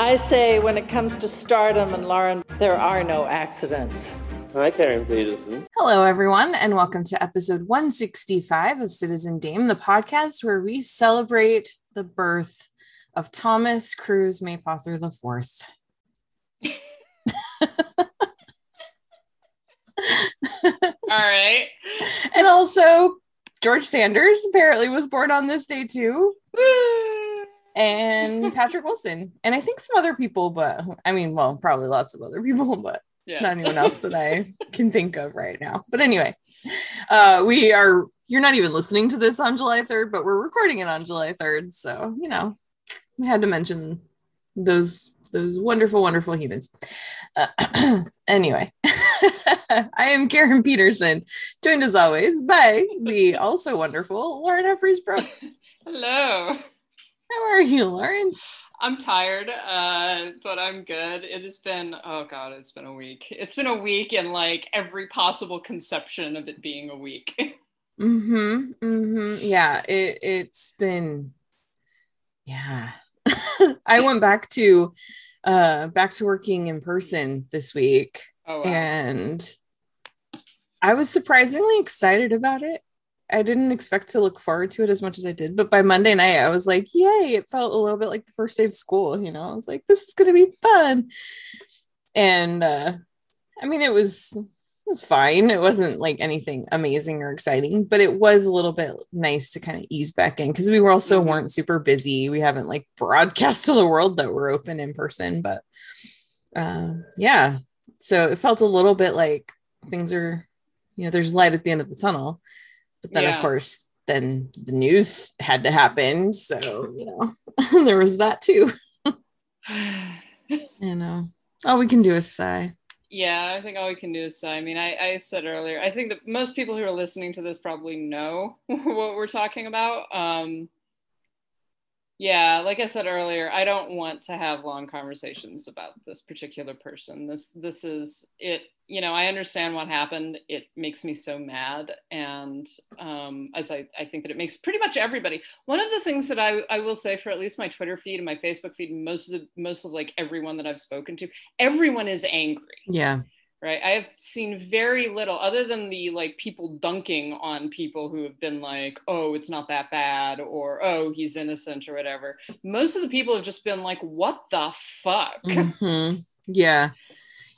I say when it comes to stardom and Lauren, there are no accidents. Hi, Karen Peterson. Hello, everyone, and welcome to episode 165 of Citizen Dame, the podcast where we celebrate the birth of Thomas Cruise Mapother IV. All right. And also, George Sanders apparently was born on this day too. and Patrick Wilson. And I think some other people, but I mean, well, probably lots of other people, but Yes. not anyone else that I can think of right now. But anyway, uh, we are, you're not even listening to this on July 3rd, but we're recording it on July 3rd. So, you know, we had to mention those those wonderful wonderful humans uh, anyway i am karen peterson joined as always by the also wonderful lauren Humphries brooks Hello. How are you lauren I'm tired, uh, but I'm good. It has been, oh God, it's been a week. It's been a week in like every possible conception of it being a week. mm-hmm mm-hmm yeah it, it's been yeah i went back to uh back to working in person this week Oh, wow. and I was surprisingly excited about it. I didn't expect to look forward to it as much as I did, but by Monday night, I was like, "Yay!" It felt a little bit like the first day of school. You know, I was like, "This is gonna be fun," and uh, I mean, it was it was fine. It wasn't like anything amazing or exciting, but it was a little bit nice to kind of ease back in because we were also Mhm. weren't super busy. We haven't like broadcast to the world that we're open in person, but uh, yeah, so it felt a little bit like things are you know there's light at the end of the tunnel but then Yeah. of course then the news had to happen so you know there was that too you know all we can do is sigh yeah, I think all we can do is sigh. I mean, I, I said earlier, I think that most people who are listening to this probably know what we're talking about. Um, yeah, like I said earlier, I don't want to have long conversations about this particular person. This this is it. You know, I understand what happened. It makes me so mad, and um, as I I think that it makes pretty much everybody. One of the things that I I will say for at least my Twitter feed and my Facebook feed, and most of the most of like everyone that I've spoken to, everyone is angry yeah right i have seen very little other than the like people dunking on people who have been like oh it's not that bad or oh he's innocent or whatever most of the people have just been like what the fuck Mhm. yeah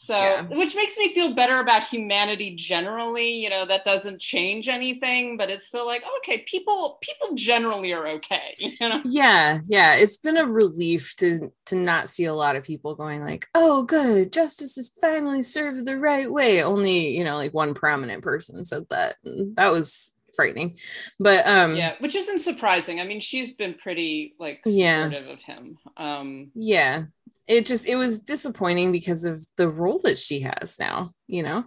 so Yeah. which makes me feel better about humanity generally you know that doesn't change anything but it's still like okay people people generally are okay you know? Yeah yeah it's been a relief to to not see a lot of people going like oh good justice is finally served the right way. Only you know like one prominent person said that that was frightening. But um yeah which isn't surprising. I mean she's been pretty like Yeah. supportive of him um yeah it just it was disappointing because of the role that she has now you know?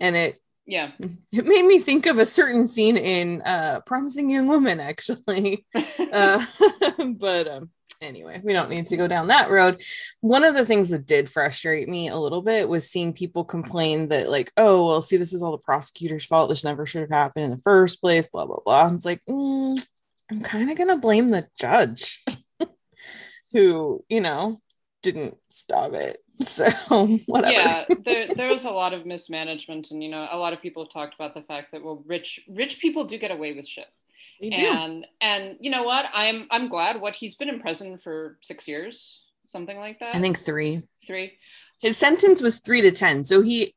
And it yeah. it made me think of a certain scene in uh promising young woman actually. Uh but um anyway we don't need to go down that road. One of the things that did frustrate me a little bit was seeing people complain that like oh well see this is all the prosecutor's fault. This never should have happened in the first place blah blah blah. It's like mm, i'm kind of gonna blame the judge who you know didn't stop it so whatever yeah there, there was a lot of mismanagement and you know a lot of people have talked about the fact that well rich rich people do get away with shit They do. and and you know what i'm i'm glad what he's been in prison for six years something like that i think three three his sentence was three to ten so he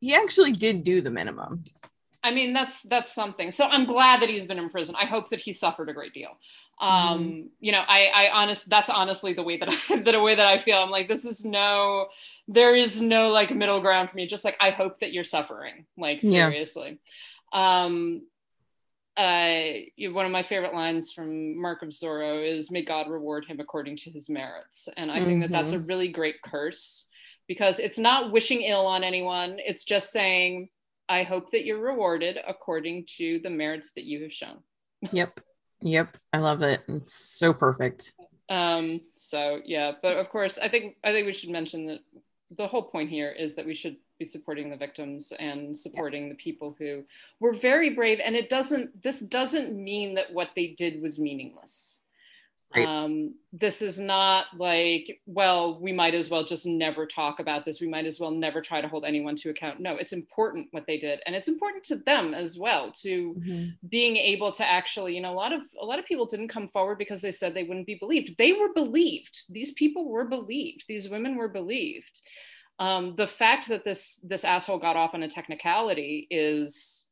he actually did do the minimum I mean, that's that's something. So I'm glad that he's been in prison. I hope that he suffered a great deal. Um, You know, I I honest that's honestly the way that I that a way that I feel. I'm like, this is no, there is no like middle ground for me. Just like I hope that you're suffering. Like Yeah. seriously. Um, uh, you one of my favorite lines from Mark of Zorro is "May God reward him according to his merits," and I think that that's a really great curse because it's not wishing ill on anyone. It's just saying, "I hope that you're rewarded according to the merits that you have shown." Yep. Yep. I love it. It's so perfect. Um, so yeah, but of course, I think I think we should mention that the whole point here is that we should be supporting the victims and supporting the people who were very brave. And it doesn't. This doesn't mean that what they did was meaningless. Right. Um, this is not like, well, we might as well just never talk about this. We might as well never try to hold anyone to account. No, it's important what they did, and it's important to them as well to Mhm. being able to actually you know a lot of a lot of people didn't come forward because they said they wouldn't be believed they were believed these people were believed these women were believed um, the fact that this this asshole got off on a technicality is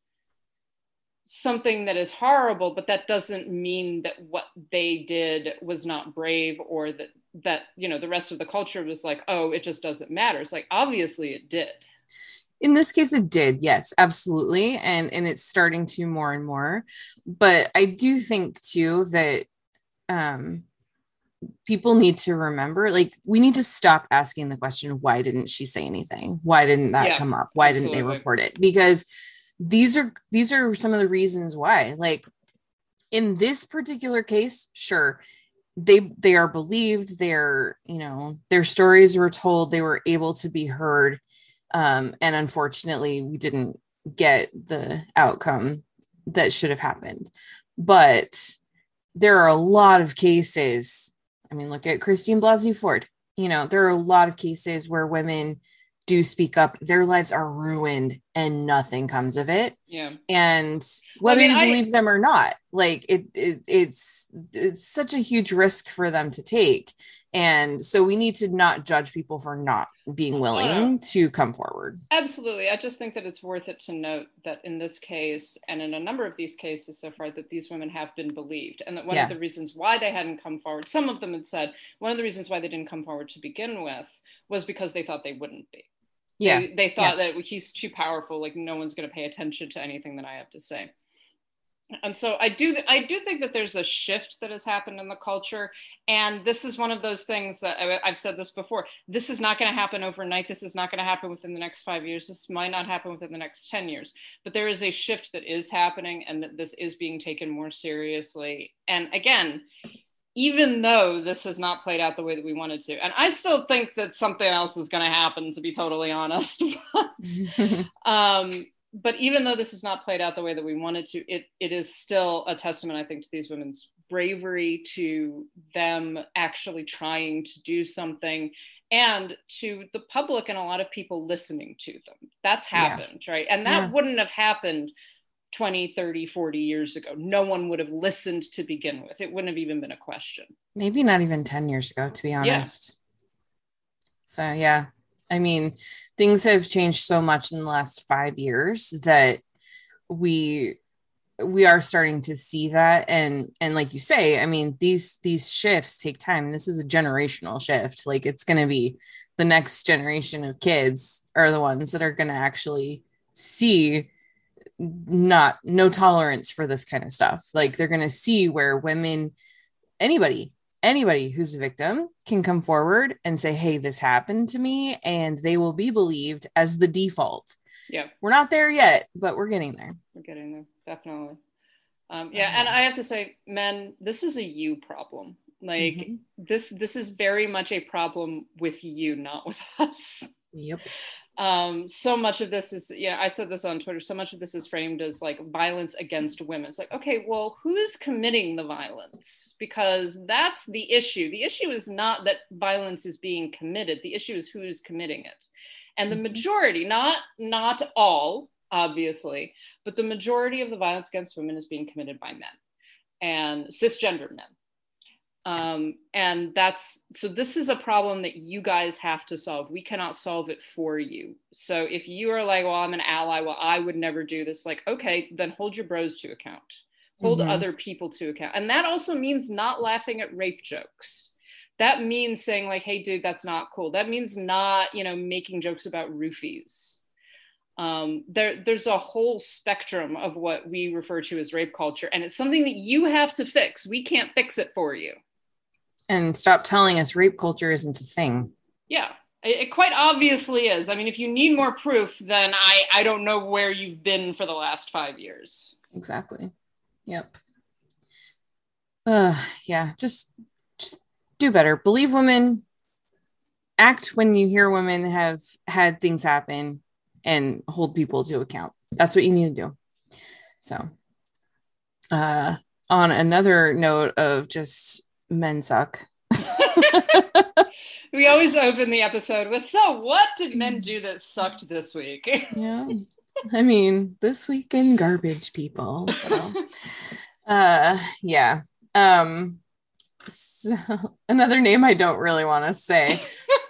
something that is horrible but that doesn't mean that what they did was not brave or that that you know the rest of the culture was like oh it just doesn't matter. It's like obviously it did. In this case it did. Yes absolutely. And and it's starting to more and more. But i do think too that um people need to remember like we need to stop asking the question why didn't she say anything? Why didn't that Yeah, come up? Why didn't they report it? Because these are these are some of the reasons why like in this particular case sure they they are believed they're you know their stories were told they were able to be heard um and unfortunately we didn't get the outcome that should have happened. But there are a lot of cases i mean look at christine blasey ford you know there are a lot of cases where women do speak up their lives are ruined and nothing comes of it yeah and whether mean, you I- believe them or not like it, it it's it's such a huge risk for them to take and so we need to not judge people for not being willing to come forward Absolutely. I just think that it's worth it to note that in this case, and in a number of these cases so far, that these women have been believed. And that one Yeah. of the reasons why they hadn't come forward, some of them had said, one of the reasons why they didn't come forward to begin with was because they thought they wouldn't be. Yeah They, they thought that he's too powerful, like no one's going to pay attention to anything that I have to say. And so I do I do think that there's a shift that has happened in the culture and this is one of those things that I, I've said this before. This is not going to happen overnight. This is not going to happen within the next 5 years. This might not happen within the next 10 years. But there is a shift that is happening and that this is being taken more seriously. And again, even though this has not played out the way that we wanted to. And I still think that something else is going to happen to be totally honest. um, but even though this has not played out the way that we wanted to, it it is still a testament, I think, to these women's bravery, to them actually trying to do something, and to the public and a lot of people listening to them. That's Yeah. happened, right? And that Yeah. wouldn't have happened 20, 30, 40 years ago. No one would have listened to begin with. It wouldn't have even been a question. maybe not even 10 years ago to be honest so yeah i mean things have changed so much in the last five years that we we are starting to see that and and like you say i mean these these shifts take time this is a generational shift like it's going to be the next generation of kids are the ones that are going to actually see not no tolerance for this kind of stuff like they're going to see where women anybody anybody who's a victim can come forward and say hey this happened to me and they will be believed as the default Yeah. we're not there yet but we're getting there We're getting there, definitely. Um, yeah, and I have to say, men, this is a you problem. Like Mhm. this, this is very much a problem with you, not with us. yep Um, so much of this is, yeah, I said this on Twitter. So much of this is framed as like violence against women. It's like, okay, well, who is committing the violence? Because that's the issue. The issue is not that violence is being committed. The issue is who is committing it. And the Mhm. majority, not not all, obviously, but the majority of the violence against women is being committed by men and cisgender men. Um, and that's so this is a problem that you guys have to solve. We cannot solve it for you. So if you are like, well, I'm an ally, well, I would never do this, like, okay, then hold your bros to account, hold Mhm. other people to account. And that also means not laughing at rape jokes. That means saying, like, hey, dude, that's not cool. That means not, you know, making jokes about roofies um, there, there's a whole spectrum of what we refer to as rape culture, and it's something that you have to fix. We can't fix it for you. And stop telling us rape culture isn't a thing. Yeah, it, it quite obviously is. I mean, if you need more proof, then I, I don't know where you've been for the last five years. Exactly. Yep. Uh, yeah, just just do better. Believe women. Act when you hear women have had things happen and hold people to account. That's what you need to do. So, uh, on another note of just men suck. we always open the episode with so what did men do that sucked this week yeah i mean this week in garbage people so. uh yeah um so another name i don't really want to say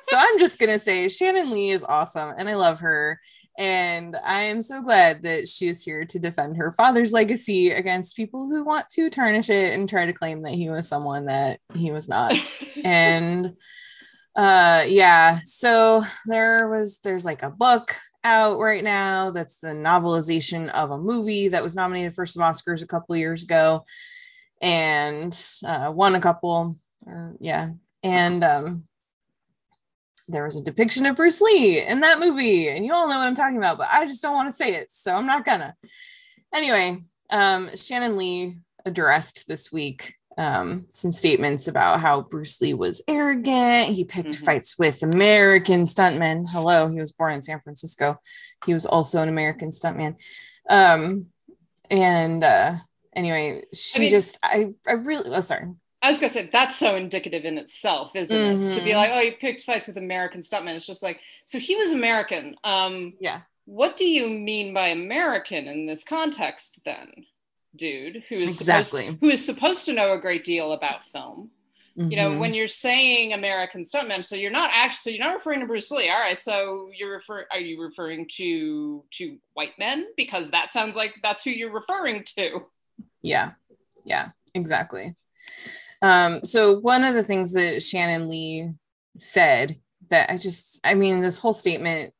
so i'm just gonna say shannon lee is awesome and i love her and i am so glad that she is here to defend her father's legacy against people who want to tarnish it and try to claim that he was someone that he was not. And uh yeah so there was there's like a book out right now that's the novelization of a movie that was nominated for some oscars a couple years ago and uh, won a couple or yeah. And um there was a depiction of bruce lee in that movie and you all know what i'm talking about but i just don't want to say it so i'm not gonna anyway um shannon lee addressed this week um, some statements about how Bruce Lee was arrogant. He picked Mhm. fights with American stuntmen. Hello, he was born in San Francisco. He was also an American stuntman. Um, and uh, anyway, she mean- just, I, I really, oh, sorry. I was gonna say that's so indicative in itself, isn't it? To be Mhm. like, oh, he picked fights with American stuntmen. It's just like, so he was American. Um, Yeah. what do you mean by American in this context, then, dude? Who is Exactly. supposed, who is supposed to know a great deal about film? You know, Mhm. when you're saying American stuntmen, so you're not actually, so you're not referring to Bruce Lee. All right, so you're refer, are you referring to to white men? Because that sounds like that's who you're referring to. yeah yeah exactly um so one of the things that shannon lee said that i just i mean this whole statement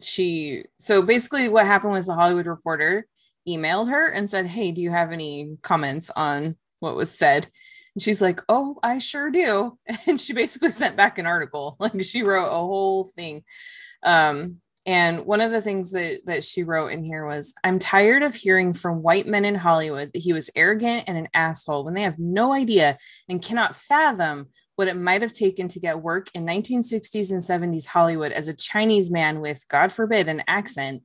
she so basically what happened was the hollywood reporter emailed her and said hey do you have any comments on what was said? And she's like oh i sure do. And she basically sent back an article. Like she wrote a whole thing. Um and one of the things that that she wrote in here was, "I'm tired of hearing from white men in Hollywood that he was arrogant and an asshole when they have no idea and cannot fathom what it might have taken to get work in 1960s and 70s Hollywood as a Chinese man with, God forbid, an accent,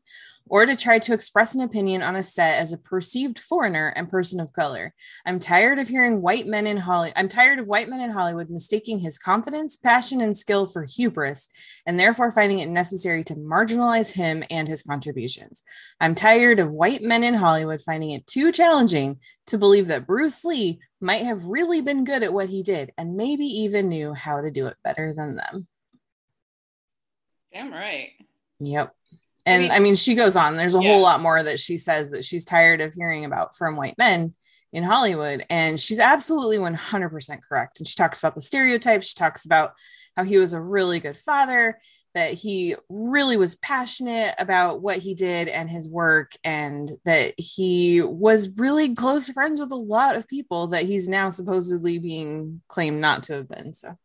or to try to express an opinion on a set as a perceived foreigner and person of color. I'm tired of hearing white men in Hollywood. I'm tired of white men in Hollywood mistaking his confidence, passion, and skill for hubris, and therefore finding it necessary to marginalize him and his contributions. I'm tired of white men in Hollywood finding it too challenging to believe that Bruce Lee might have really been good at what he did and maybe even knew how to do it better than them. Damn right. Yep. And mean- I mean, she goes on. There's a Yeah. whole lot more that she says that she's tired of hearing about from white men in Hollywood. And she's absolutely 100% correct. And she talks about the stereotypes. She talks about how he was a really good father, that he really was passionate about what he did and his work, and that he was really close friends with a lot of people that he's now supposedly being claimed not to have been. So,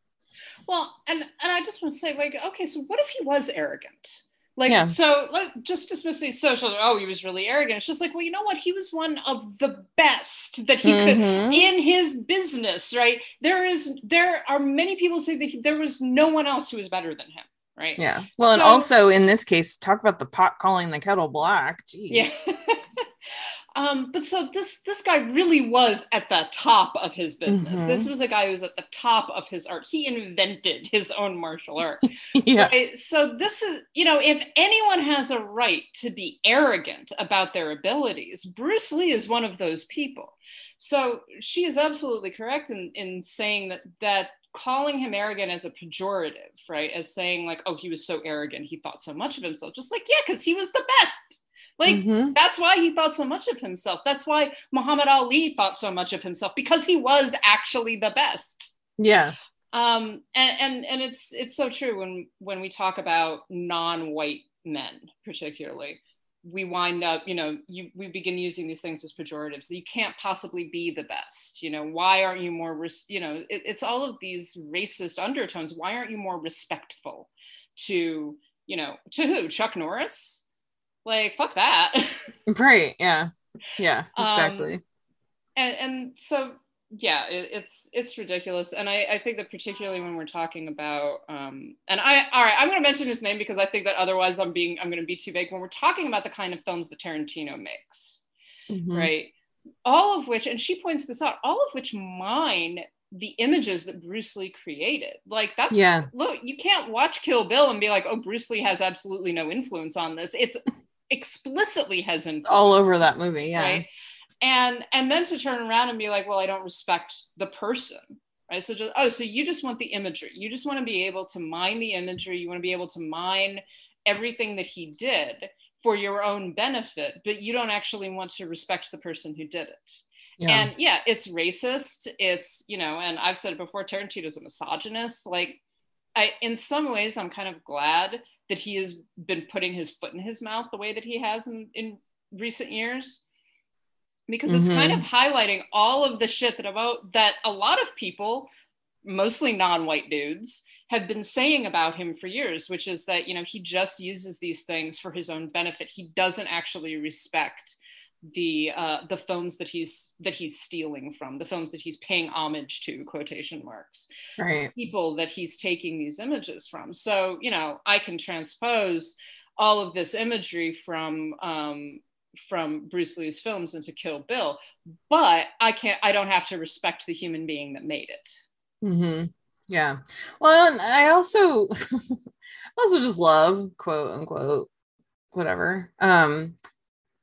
Well, and and I just want to say, like, okay, so what if he was arrogant? Like, Yeah. so like, just dismissing social. Oh, he was really arrogant. It's just like, well, you know what? He was one of the best that he could Mhm. in his business, right? There is there are many people say that he, there was no one else who was better than him, right? yeah. Well, and also in this case, talk about the pot calling the kettle black. Jeez. Yeah. um, but so this this guy really was at the top of his business. Mhm. This was a guy who was at the top of his art. He invented his own martial art. yeah. Right? So this is, you know, if anyone has a right to be arrogant about their abilities, Bruce Lee is one of those people. So she is absolutely correct in, in saying that that calling him arrogant as a pejorative, right? As saying like, oh, he was so arrogant, he thought so much of himself. Just like, yeah, because he was the best. Like Mhm. that's why he thought so much of himself. That's why Muhammad Ali thought so much of himself because he was actually the best Yeah. um and and and it's it's so true when when we talk about non-white men particularly we wind up, you know, you, we begin using these things as pejoratives. You can't possibly be the best. You know, why aren't you more, res- you know, it, it's all of these racist undertones. Why aren't you more respectful to, you know, to who? Chuck Norris? Like, fuck that. Right. Yeah. Yeah. Um, Exactly. and and so yeah it, it's it's ridiculous and I, I think that particularly when we're talking about um and i all right i'm going to mention his name because i think that otherwise i'm being i'm going to be too vague when we're talking about the kind of films that tarantino makes Mhm. right all of which and she points this out all of which mine the images that bruce lee created like that's Yeah. look you can't watch kill bill and be like oh bruce lee has absolutely no influence on this it's explicitly has influence All over that movie. Yeah. right and and then to turn around and be like well i don't respect the person right so just oh so you just want the imagery you just want to be able to mine the imagery you want to be able to mine everything that he did for your own benefit but you don't actually want to respect the person who did it Yeah. and yeah it's racist it's you know and i've said it before tarantino's a misogynist like i in some ways i'm kind of glad that he has been putting his foot in his mouth the way that he has in, in recent years. Because it's kind mm-hmm. of highlighting all of the shit that about that a lot of people mostly non-white dudes have been saying about him for years which is that you know he just uses these things for his own benefit. He doesn't actually respect the uh, the films that he's that he's stealing from the films that he's paying homage to quotation marks right. people that he's taking these images from. So, you know, I can transpose all of this imagery from um, from Bruce Lee's films into Kill Bill, but I can't. I don't have to respect the human being that made it. Mm-hmm. Yeah. Well, and I also also just love quote unquote whatever. Um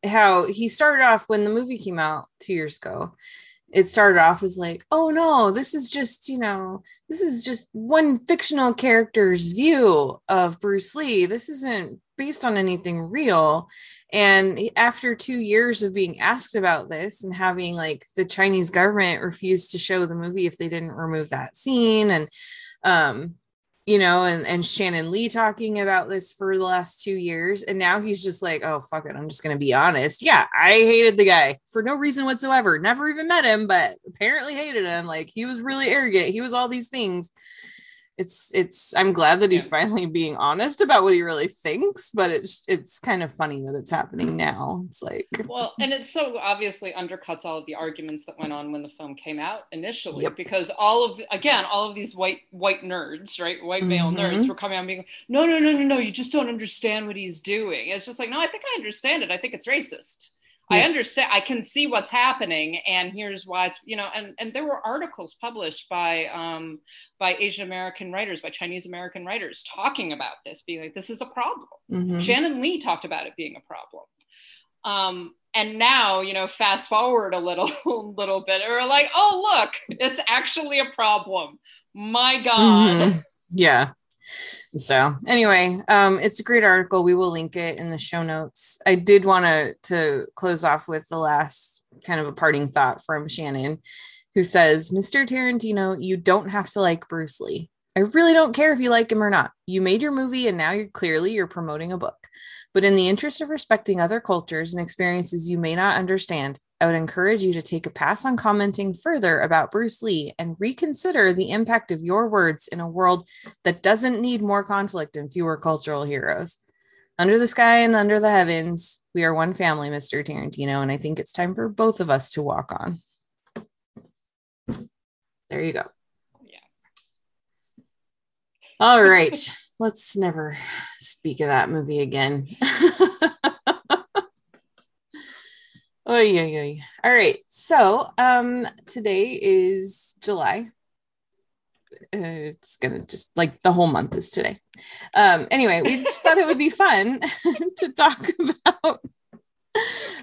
how he started off when the movie came out two years ago. It started off as like, oh no, this is just, you know, this is just one fictional character's view of Bruce Lee. This isn't based on anything real. And after two years of being asked about this and having like the Chinese government refuse to show the movie if they didn't remove that scene, and um, you know, and and Shannon Lee talking about this for the last two years, and now he's just like, oh fuck it, I'm just gonna be honest. Yeah, I hated the guy for no reason whatsoever. Never even met him, but apparently hated him. Like he was really arrogant. He was all these things it's it's i'm glad that he's finally being honest about what he really thinks but it's it's kind of funny that it's happening now it's like Well, and it so obviously undercuts all of the arguments that went on when the film came out initially, Yep. because all of again, all of these white white nerds, right, white male Mhm. nerds, were coming out and being, no, no, no, no, no, you just don't understand what he's doing. It's just like, no, I think I understand it. I think it's racist. I understand. I can see what's happening, and here's why it's you know. And and there were articles published by um by Asian American writers, by Chinese American writers, talking about this, being like, this is a problem. Mhm. Shannon Lee talked about it being a problem. Um, and now, you know, fast forward a little, little bit, or like, oh look, it's actually a problem. My God. Mhm. yeah so anyway um it's a great article. We will link it in the show notes. I did want to to close off with the last kind of a parting thought from shannon who says mr tarantino you don't have to like bruce lee. I really don't care if you like him or not. You made your movie and now you're clearly you're promoting a book. But in the interest of respecting other cultures and experiences you may not understand I would encourage you to take a pass on commenting further about Bruce Lee and reconsider the impact of your words in a world that doesn't need more conflict and fewer cultural heroes. Under the sky and under the heavens, we are one family, Mr. Tarantino, and I think it's time for both of us to walk on. There you go. Yeah. All right. Let's never speak of that movie again. Oh yeah, yeah. All right. So, um, today is July. It's gonna just like the whole month is today. Um, anyway, we just thought it would be fun to talk about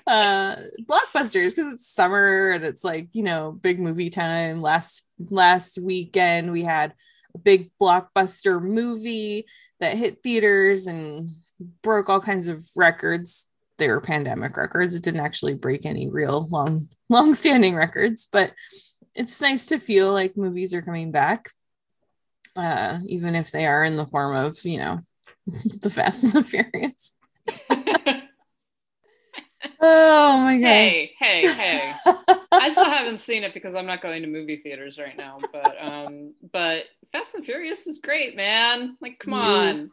uh blockbusters because it's summer and it's like you know big movie time. Last last weekend we had a big blockbuster movie that hit theaters and broke all kinds of records they were pandemic records. It didn't actually break any real long, long standing records, but it's nice to feel like movies are coming back, uh, even if they are in the form of, you know, the Fast and the Furious. Oh my gosh. Hey, hey, hey. I still haven't seen it because I'm not going to movie theaters right now. But um, but Fast and Furious is great, man. Like, come You- on.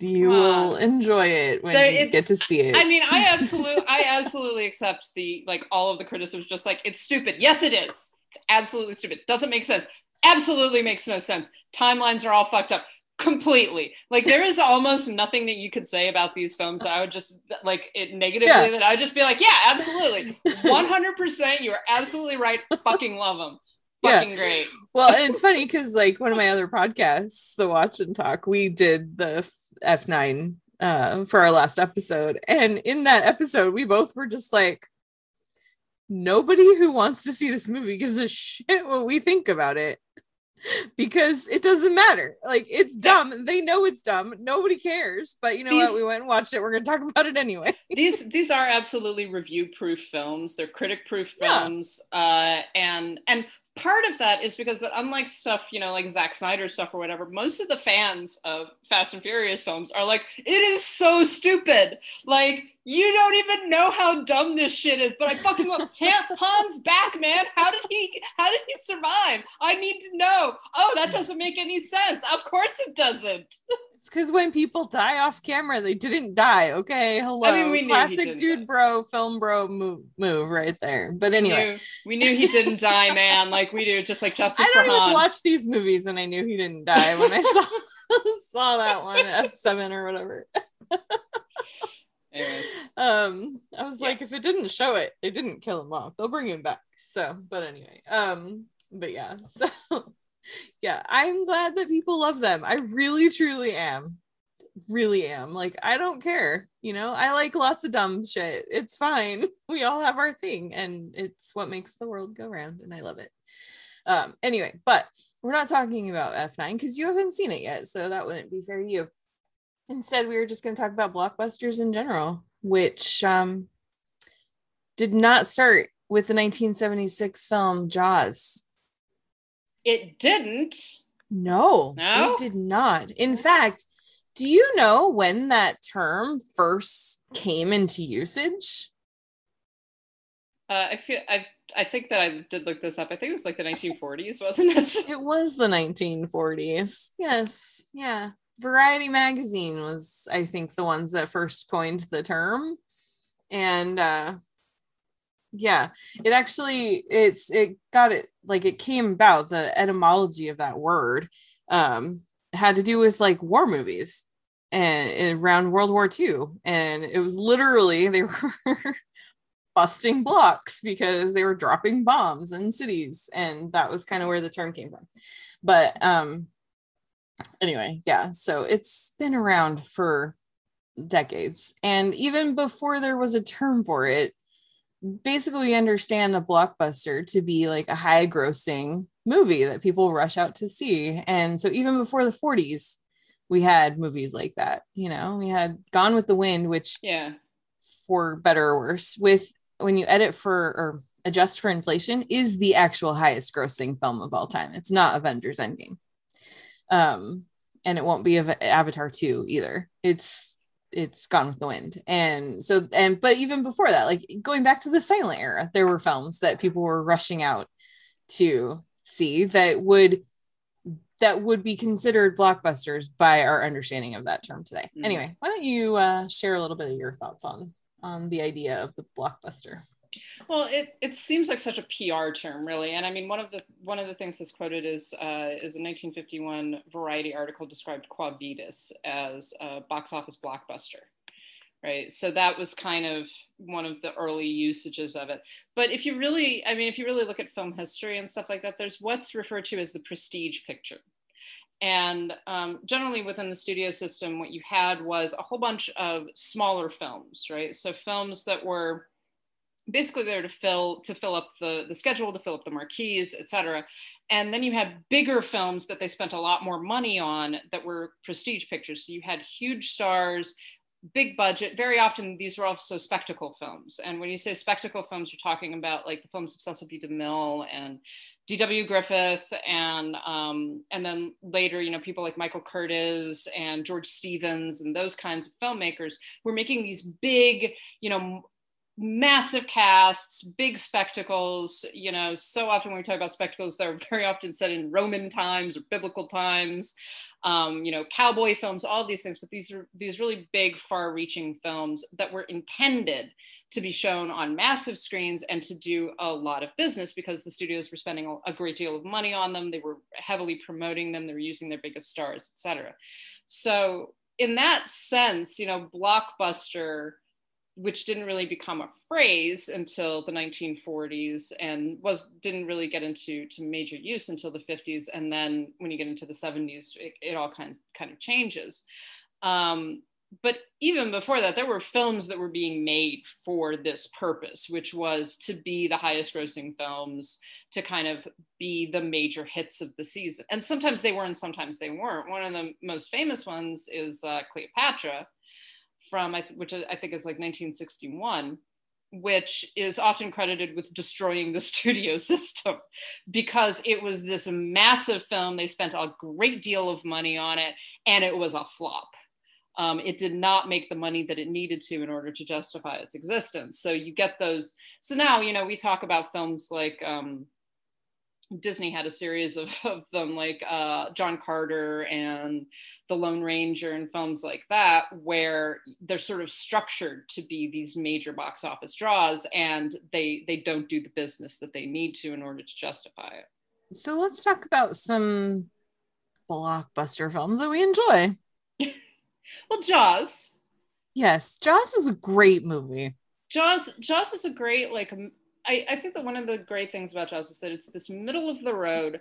You will enjoy it when There- you get to see it. I mean, I absolutely, I absolutely accept the like all of the criticisms. Just like it's stupid. Yes, it is. It's absolutely stupid. Doesn't make sense. Absolutely makes no sense. Timelines are all fucked up completely. Like there is almost nothing that you could say about these films that I would just like it negatively. Yeah. That I would just be like, yeah, absolutely, one hundred percent. You are absolutely right. Fucking love them. Yeah. Great. well, and it's funny because like one of my other podcasts, the Watch and Talk, we did the F nine uh, for our last episode, and in that episode, we both were just like, nobody who wants to see this movie gives a shit what we think about it because it doesn't matter. Like it's dumb. They know it's dumb. Nobody cares. But you know what? We went and watched it. We're gonna talk about it anyway. these these are absolutely review proof films they're critic proof Yeah. films uh and and part of that is because that unlike stuff you know like Zack Snyder stuff or whatever most of the fans of Fast and Furious films are like it is so stupid. Like you don't even know how dumb this shit is. But I fucking love Han, Han's back man. How did he how did he survive? I need to know. Oh that doesn't make any sense. Of course it doesn't It's because when people die off camera, they didn't die. Okay, hello. we knew he Classic dude, die. bro, film bro move, move right there. But anyway, knew, we knew he didn't die, man. Like we do, just like Justice I for don't even Han. watch these movies, and I knew he didn't die when I saw saw that one F seven or whatever. Anyways, Um, I was Yeah. like, if it didn't show it, they didn't kill him off. They'll bring him back. So, but anyway, um, but yeah, so yeah, I'm glad that people love them. I really, truly am. Really am. Like, I don't care. You know, I like lots of dumb shit. It's fine. We all have our thing, and it's what makes the world go round, and I love it. Um, anyway, but we're not talking about F9 because you haven't seen it yet, so that wouldn't be fair to you. Instead, we were just going to talk about blockbusters in general, which um, did not start with the 1976 film Jaws. It didn't. No, No? it did not. In fact, do you know when that term first came into usage? Uh, I feel I I think that I did look this up. I think it was like the 1940s, wasn't it? It was the 1940s. Yes. Yeah. Variety magazine was, I think, the ones that first coined the term. And uh yeah, it actually it's it got it like it came about the etymology of that word um had to do with like war movies and around World War II. And it was literally they were busting blocks because they were dropping bombs in cities and that was kind of where the term came from but um anyway yeah so it's been around for decades and even before there was a term for it basically we understand a blockbuster to be like a high grossing movie that people rush out to see. And so even before the 40s we had movies like that you know? We had gone with the wind which yeah. for better or worse with when you edit for or adjust for inflation is the actual highest grossing film of all time. It's not avengers endgame. Um and it won't be Av- avatar 2 either. It's it's gone with the wind. And so and but even before that like going back to the silent era there were films that people were rushing out to see that would that would be considered blockbusters by our understanding of that term today. Mhm. anyway why don't you uh, share a little bit of your thoughts on on the idea of the blockbuster Well, it, it seems like such a PR term, really. And I mean, one of the one of the things that's quoted is uh, is a 1951 Variety article described Quo Vadis as a box office blockbuster, right? So that was kind of one of the early usages of it. But if you really, I mean, if you really look at film history and stuff like that, there's what's referred to as the prestige picture. And um, generally within the studio system, what you had was a whole bunch of smaller films, right? So films that were basically there to fill to fill up the the schedule to fill up the marquees et cetera. And then you had bigger films that they spent a lot more money on that were prestige pictures. So you had huge stars big budget. Very often these were also spectacle films. And when you say spectacle films you're talking about like the films of cecil b. Demille and dw griffith and um, and then later you know people like michael curtiz and george stevens and those kinds of filmmakers were making these big you know massive casts, big spectacles. You know, so often when we talk about spectacles, they're very often set in Roman times or biblical times. Um, you know, cowboy films, all these things, but these are these really big, far-reaching films that were intended to be shown on massive screens and to do a lot of business because the studios were spending a great deal of money on them. They were heavily promoting them. They were using their biggest stars, etc. So in that sense, you know, blockbuster which didn't really become a phrase until the 1940s and was didn't really get into to major use until the 50s and then when you get into the 70s it, it all kinds kind of changes. Um, but even before that there were films that were being made for this purpose which was to be the highest grossing films to kind of be the major hits of the season. And sometimes they were and sometimes they weren't. One of the most famous ones is uh, cleopatra from which I think is like 1961 which is often credited with destroying the studio system because it was this massive film. They spent a great deal of money on it and it was a flop. Um, it did not make the money that it needed to in order to justify its existence. So you get those. So now, you know, we talk about films like um, Disney had a series of, of them, like uh, John Carter and The Lone Ranger, and films like that, where they're sort of structured to be these major box office draws, and they they don't do the business that they need to in order to justify it. So let's talk about some blockbuster films that we enjoy. well, Jaws. Yes, Jaws is a great movie. Jaws Jaws is a great like I, I think that one of the great things about Jaws is that it's this middle of the road.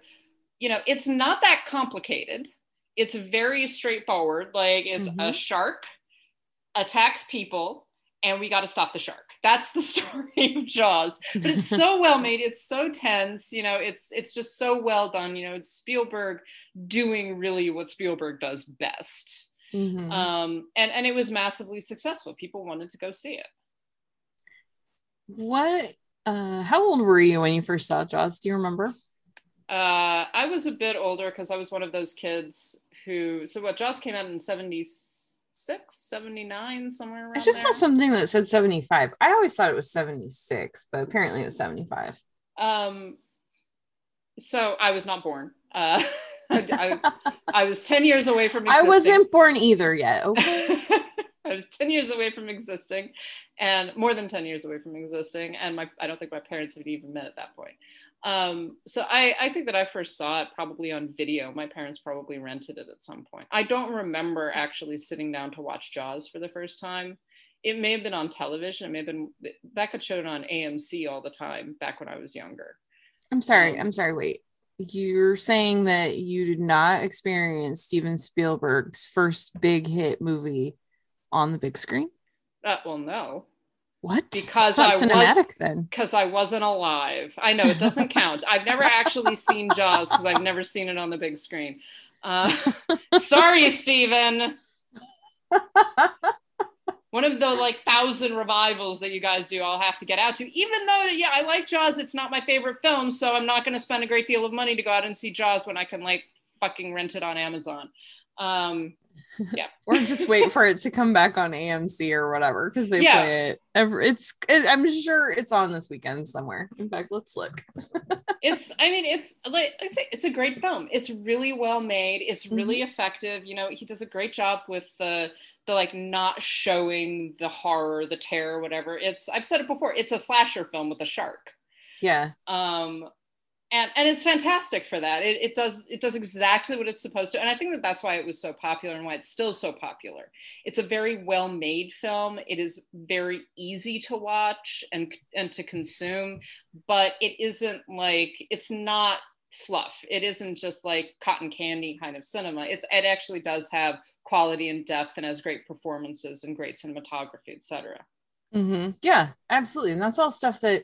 You know, it's not that complicated. It's very straightforward. Like it's mm-hmm. a shark attacks people, and we got to stop the shark. That's the story of Jaws. But it's so well made. It's so tense. You know, it's it's just so well done. You know, it's Spielberg doing really what Spielberg does best. Mm-hmm. Um, and and it was massively successful. People wanted to go see it. What uh, how old were you when you first saw Jaws? Do you remember? Uh, I was a bit older because I was one of those kids who. So what Jaws came out in 76, 79, somewhere around. I just there. saw something that said 75. I always thought it was 76, but apparently it was 75. Um, so I was not born. Uh, I, I, I, was 10 years away from existing. I wasn't born either yet. Okay. I was 10 years away from existing and more than 10 years away from existing. And my, I don't think my parents had even met at that point. Um, so I, I think that I first saw it probably on video. My parents probably rented it at some point. I don't remember actually sitting down to watch Jaws for the first time. It may have been on television. It may have been that could show it on AMC all the time back when I was younger. I'm sorry. Um, I'm sorry. Wait, you're saying that you did not experience Steven Spielberg's first big hit movie on the big screen? Uh, well, no. What? Because I cinematic was, then. Because I wasn't alive. I know it doesn't count. I've never actually seen Jaws because I've never seen it on the big screen. Uh, sorry, Steven. One of the like thousand revivals that you guys do, I'll have to get out to. Even though, yeah, I like Jaws, it's not my favorite film, so I'm not going to spend a great deal of money to go out and see Jaws when I can like fucking rent it on Amazon. Um, yeah. Or just wait for it to come back on amc or whatever because they yeah. play it every it's it, i'm sure it's on this weekend somewhere. In fact let's look. It's i mean it's like i say it's a great film. It's really well made. It's really mm-hmm. effective. You know he does a great job with the the like not showing the horror the terror whatever. It's i've said it before it's a slasher film with a shark. Yeah. Um and and it's fantastic for that. It, it does it does exactly what it's supposed to and i think that that's why it was so popular and why it's still so popular. It's a very well made film. It is very easy to watch and and to consume but it isn't like it's not fluff. It isn't just like cotton candy kind of cinema. It's it actually does have quality and depth and has great performances and great cinematography etc mm-hmm. yeah absolutely. And that's all stuff that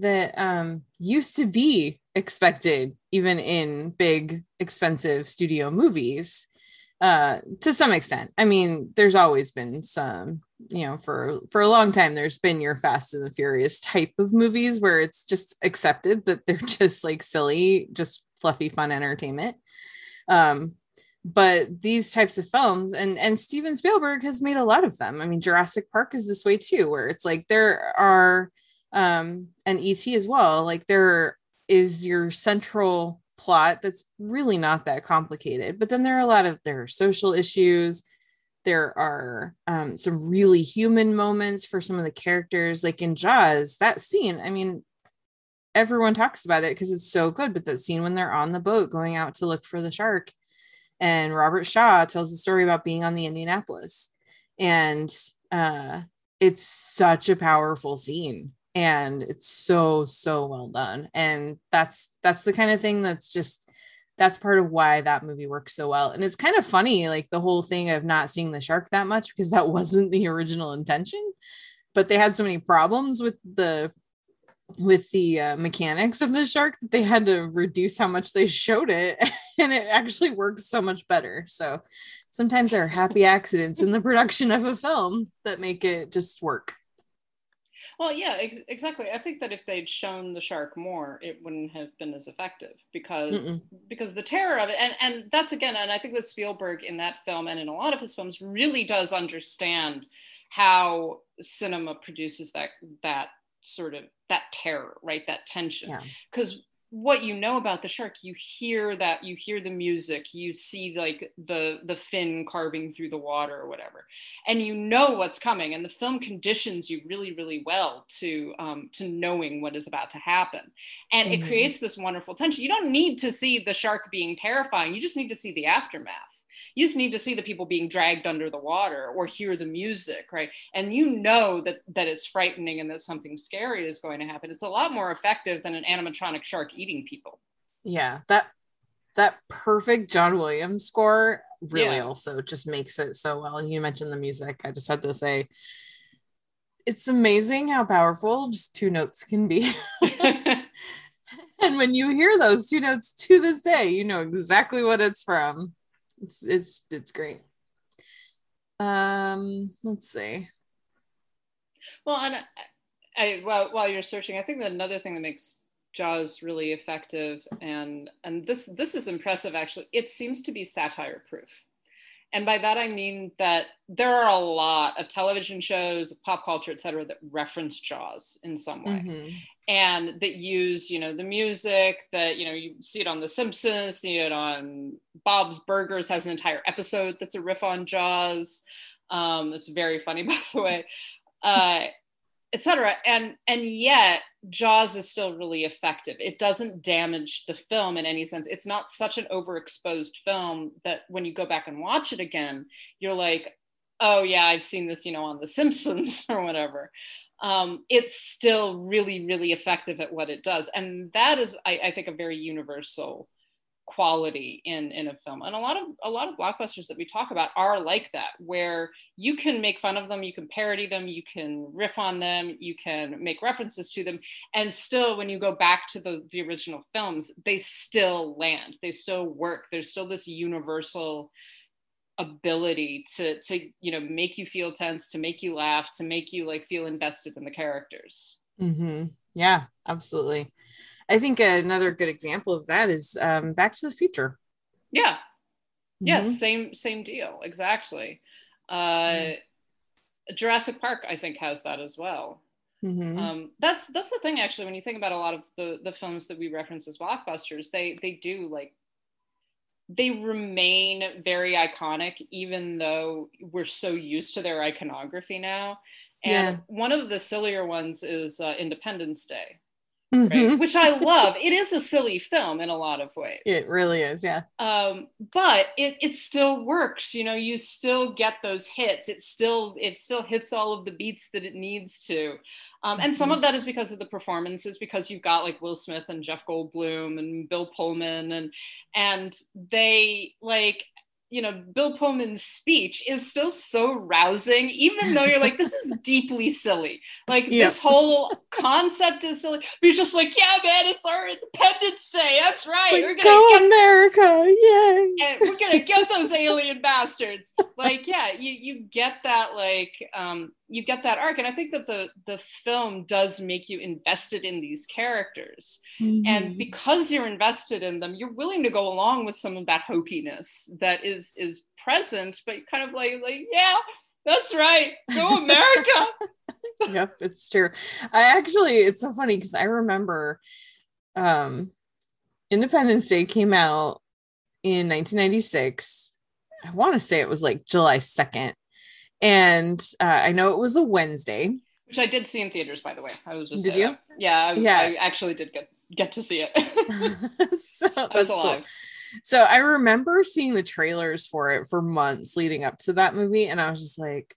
that um, used to be expected even in big expensive studio movies uh, to some extent. I mean there's always been some you know for for a long time there's been your fast and the furious type of movies where it's just accepted that they're just like silly just fluffy fun entertainment. Um but these types of films and and steven spielberg has made a lot of them. I mean jurassic park is this way too where it's like there are um and et as well like there is your central plot that's really not that complicated but then there are a lot of there are social issues. There are um, some really human moments for some of the characters like in jaws that scene i mean everyone talks about it because it's so good but that scene when they're on the boat going out to look for the shark and robert shaw tells the story about being on the indianapolis and uh, it's such a powerful scene and it's so so well done. And that's that's the kind of thing that's just that's part of why that movie works so well. And it's kind of funny like the whole thing of not seeing the shark that much because that wasn't the original intention but they had so many problems with the with the uh, mechanics of the shark that they had to reduce how much they showed it and it actually works so much better. So sometimes there are happy accidents in the production of a film that make it just work well, yeah, ex- exactly. I think that if they'd shown the shark more, it wouldn't have been as effective because Mm-mm. because the terror of it, and and that's again, and I think that Spielberg in that film and in a lot of his films really does understand how cinema produces that that sort of that terror, right? That tension. Because what you know about the shark you hear that you hear the music you see like the the fin carving through the water or whatever and you know what's coming and the film conditions you really really well to um, to knowing what is about to happen. And mm-hmm. it creates this wonderful tension. You don't need to see the shark being terrifying you just need to see the aftermath you just need to see the people being dragged under the water or hear the music right? And you know that that it's frightening and that something scary is going to happen. It's a lot more effective than an animatronic shark eating people. Yeah that that perfect john williams score really yeah. also just makes it so well. And you mentioned the music. I just had to say it's amazing how powerful just two notes can be. And when you hear those two notes to this day you know exactly what it's from it's it's it's great. Um, let's see. Well, and I, I while while you're searching, I think that another thing that makes Jaws really effective, and and this this is impressive actually. It seems to be satire proof. And by that I mean that there are a lot of television shows, pop culture, et cetera, that reference Jaws in some way. Mm-hmm and that use you know the music that you know you see it on the simpsons see it on bob's burgers has an entire episode that's a riff on jaws. Um, it's very funny by the way uh, etc and and yet jaws is still really effective. It doesn't damage the film in any sense. It's not such an overexposed film that when you go back and watch it again you're like oh yeah i've seen this you know on the simpsons or whatever um, it's still really, really effective at what it does. And that is, I, I, think, a very universal quality in, in a film. And a lot of a lot of blockbusters that we talk about are like that, where you can make fun of them, you can parody them, you can riff on them, you can make references to them. And still, when you go back to the, the original films, they still land, they still work. There's still this universal ability to to you know make you feel tense to make you laugh to make you like feel invested in the characters. Mm-hmm. yeah absolutely. I think another good example of that is um, back to the future. Yeah. Mm-hmm. yes same same deal exactly. Uh mm jurassic park i think has that as well. Mm-hmm. Um, that's that's the thing actually when you think about a lot of the the films that we reference as blockbusters they they do like they remain very iconic, even though we're so used to their iconography now. And yeah. one of the sillier ones is uh, Independence Day mm-hmm. right? which I love. It is a silly film in a lot of ways. It really is, yeah. Um, but it it still works. You know, you still get those hits. It still it still hits all of the beats that it needs to. Um, and some mm-hmm. of that is because of the performances, because you've got like Will Smith and Jeff Goldblum and Bill Pullman, and and they like you know bill pullman's speech is still so rousing even though you're like this is deeply silly like Yeah. this whole concept is silly but he's just like yeah man it's our independence day that's right Like, we're gonna go get America! Yay! and we're gonna get those alien bastards like yeah you you get that like um you get that arc and i think that the the film does make you invested in these characters Mm-hmm. and because you're invested in them you're willing to go along with some of that hokiness that is is present but kind of like like yeah that's right go america yep, it's true. I actually, it's so funny because I remember um Independence Day came out in 1996. I want to say it was like July 2nd. And uh, I know it was a Wednesday. which i did see in theaters by the way i was just Did you? that. yeah I, Yeah. I actually did get get to see it so i was cool. So I remember seeing the trailers for it for months leading up to that movie, and I was just like,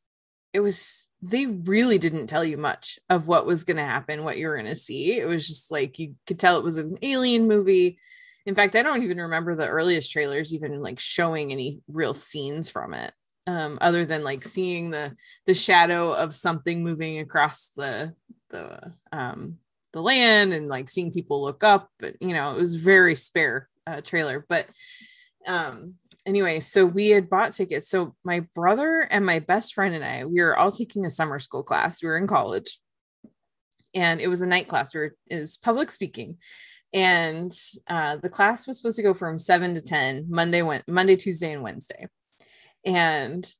it was they really didn't tell you much of what was going to happen, what you were going to see. It was just like you could tell it was an alien movie. In fact, I don't even remember the earliest trailers even like showing any real scenes from it, um, other than like seeing the the shadow of something moving across the the um the land and like seeing people look up. But you know, it was very spare uh, trailer. But um anyway, so we had bought tickets. So my brother and my best friend and I, we were all taking a summer school class. We were in college. And it was a night class. We it was public speaking. And uh, the class was supposed to go from seven to 10, Monday, went Monday, Tuesday, and Wednesday. And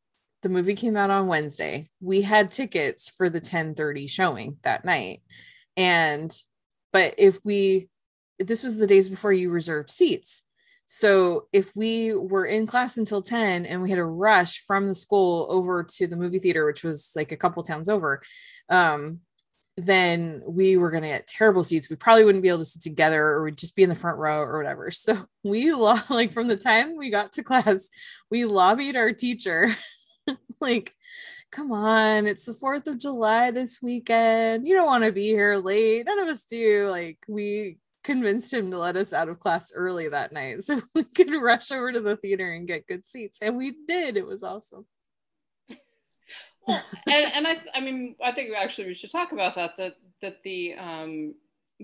the movie came out on Wednesday. We had tickets for the 10:30 showing that night. And but if we this was the days before you reserved seats. So if we were in class until 10 and we had a rush from the school over to the movie theater, which was like a couple towns over, um, then we were going to get terrible seats. We probably wouldn't be able to sit together or we'd just be in the front row or whatever. So we, lo- like, from the time we got to class, we lobbied our teacher, like, come on, it's the 4th of July this weekend. You don't want to be here late. None of us do. Like, we convinced him to let us out of class early that night so we could rush over to the theater and get good seats. And we did. It was awesome. well, and and I I mean I think actually we should talk about that that that the um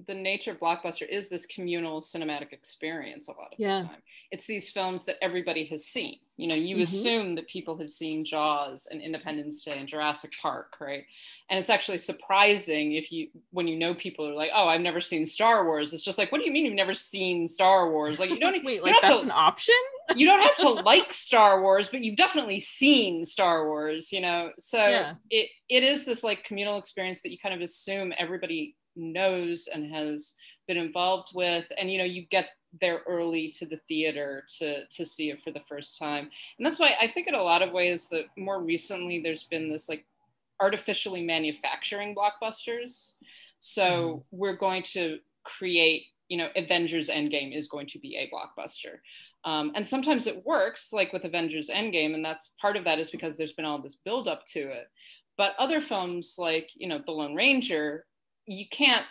the nature of blockbuster is this communal cinematic experience a lot of Yeah. the time. It's these films that everybody has seen. You know, you Mhm. assume that people have seen Jaws and Independence Day and Jurassic Park, right? And it's actually surprising if you when you know people are like, "Oh, I've never seen Star Wars." It's just like, "What do you mean you've never seen Star Wars?" Like you don't Wait, you like don't that's to- an option? you don't have to like Star Wars, but you've definitely seen Star Wars, you know. So Yeah. it it is this like communal experience that you kind of assume everybody knows and has been involved with, and you know you get there early to the theater to to see it for the first time, and that's why I think in a lot of ways that more recently there's been this like artificially manufacturing blockbusters. So we're going to create, you know, Avengers Endgame is going to be a blockbuster. Um, and sometimes it works, like with Avengers Endgame, and that's part of that is because there's been all this build up to it. But other films like, you know, The Lone Ranger, you can't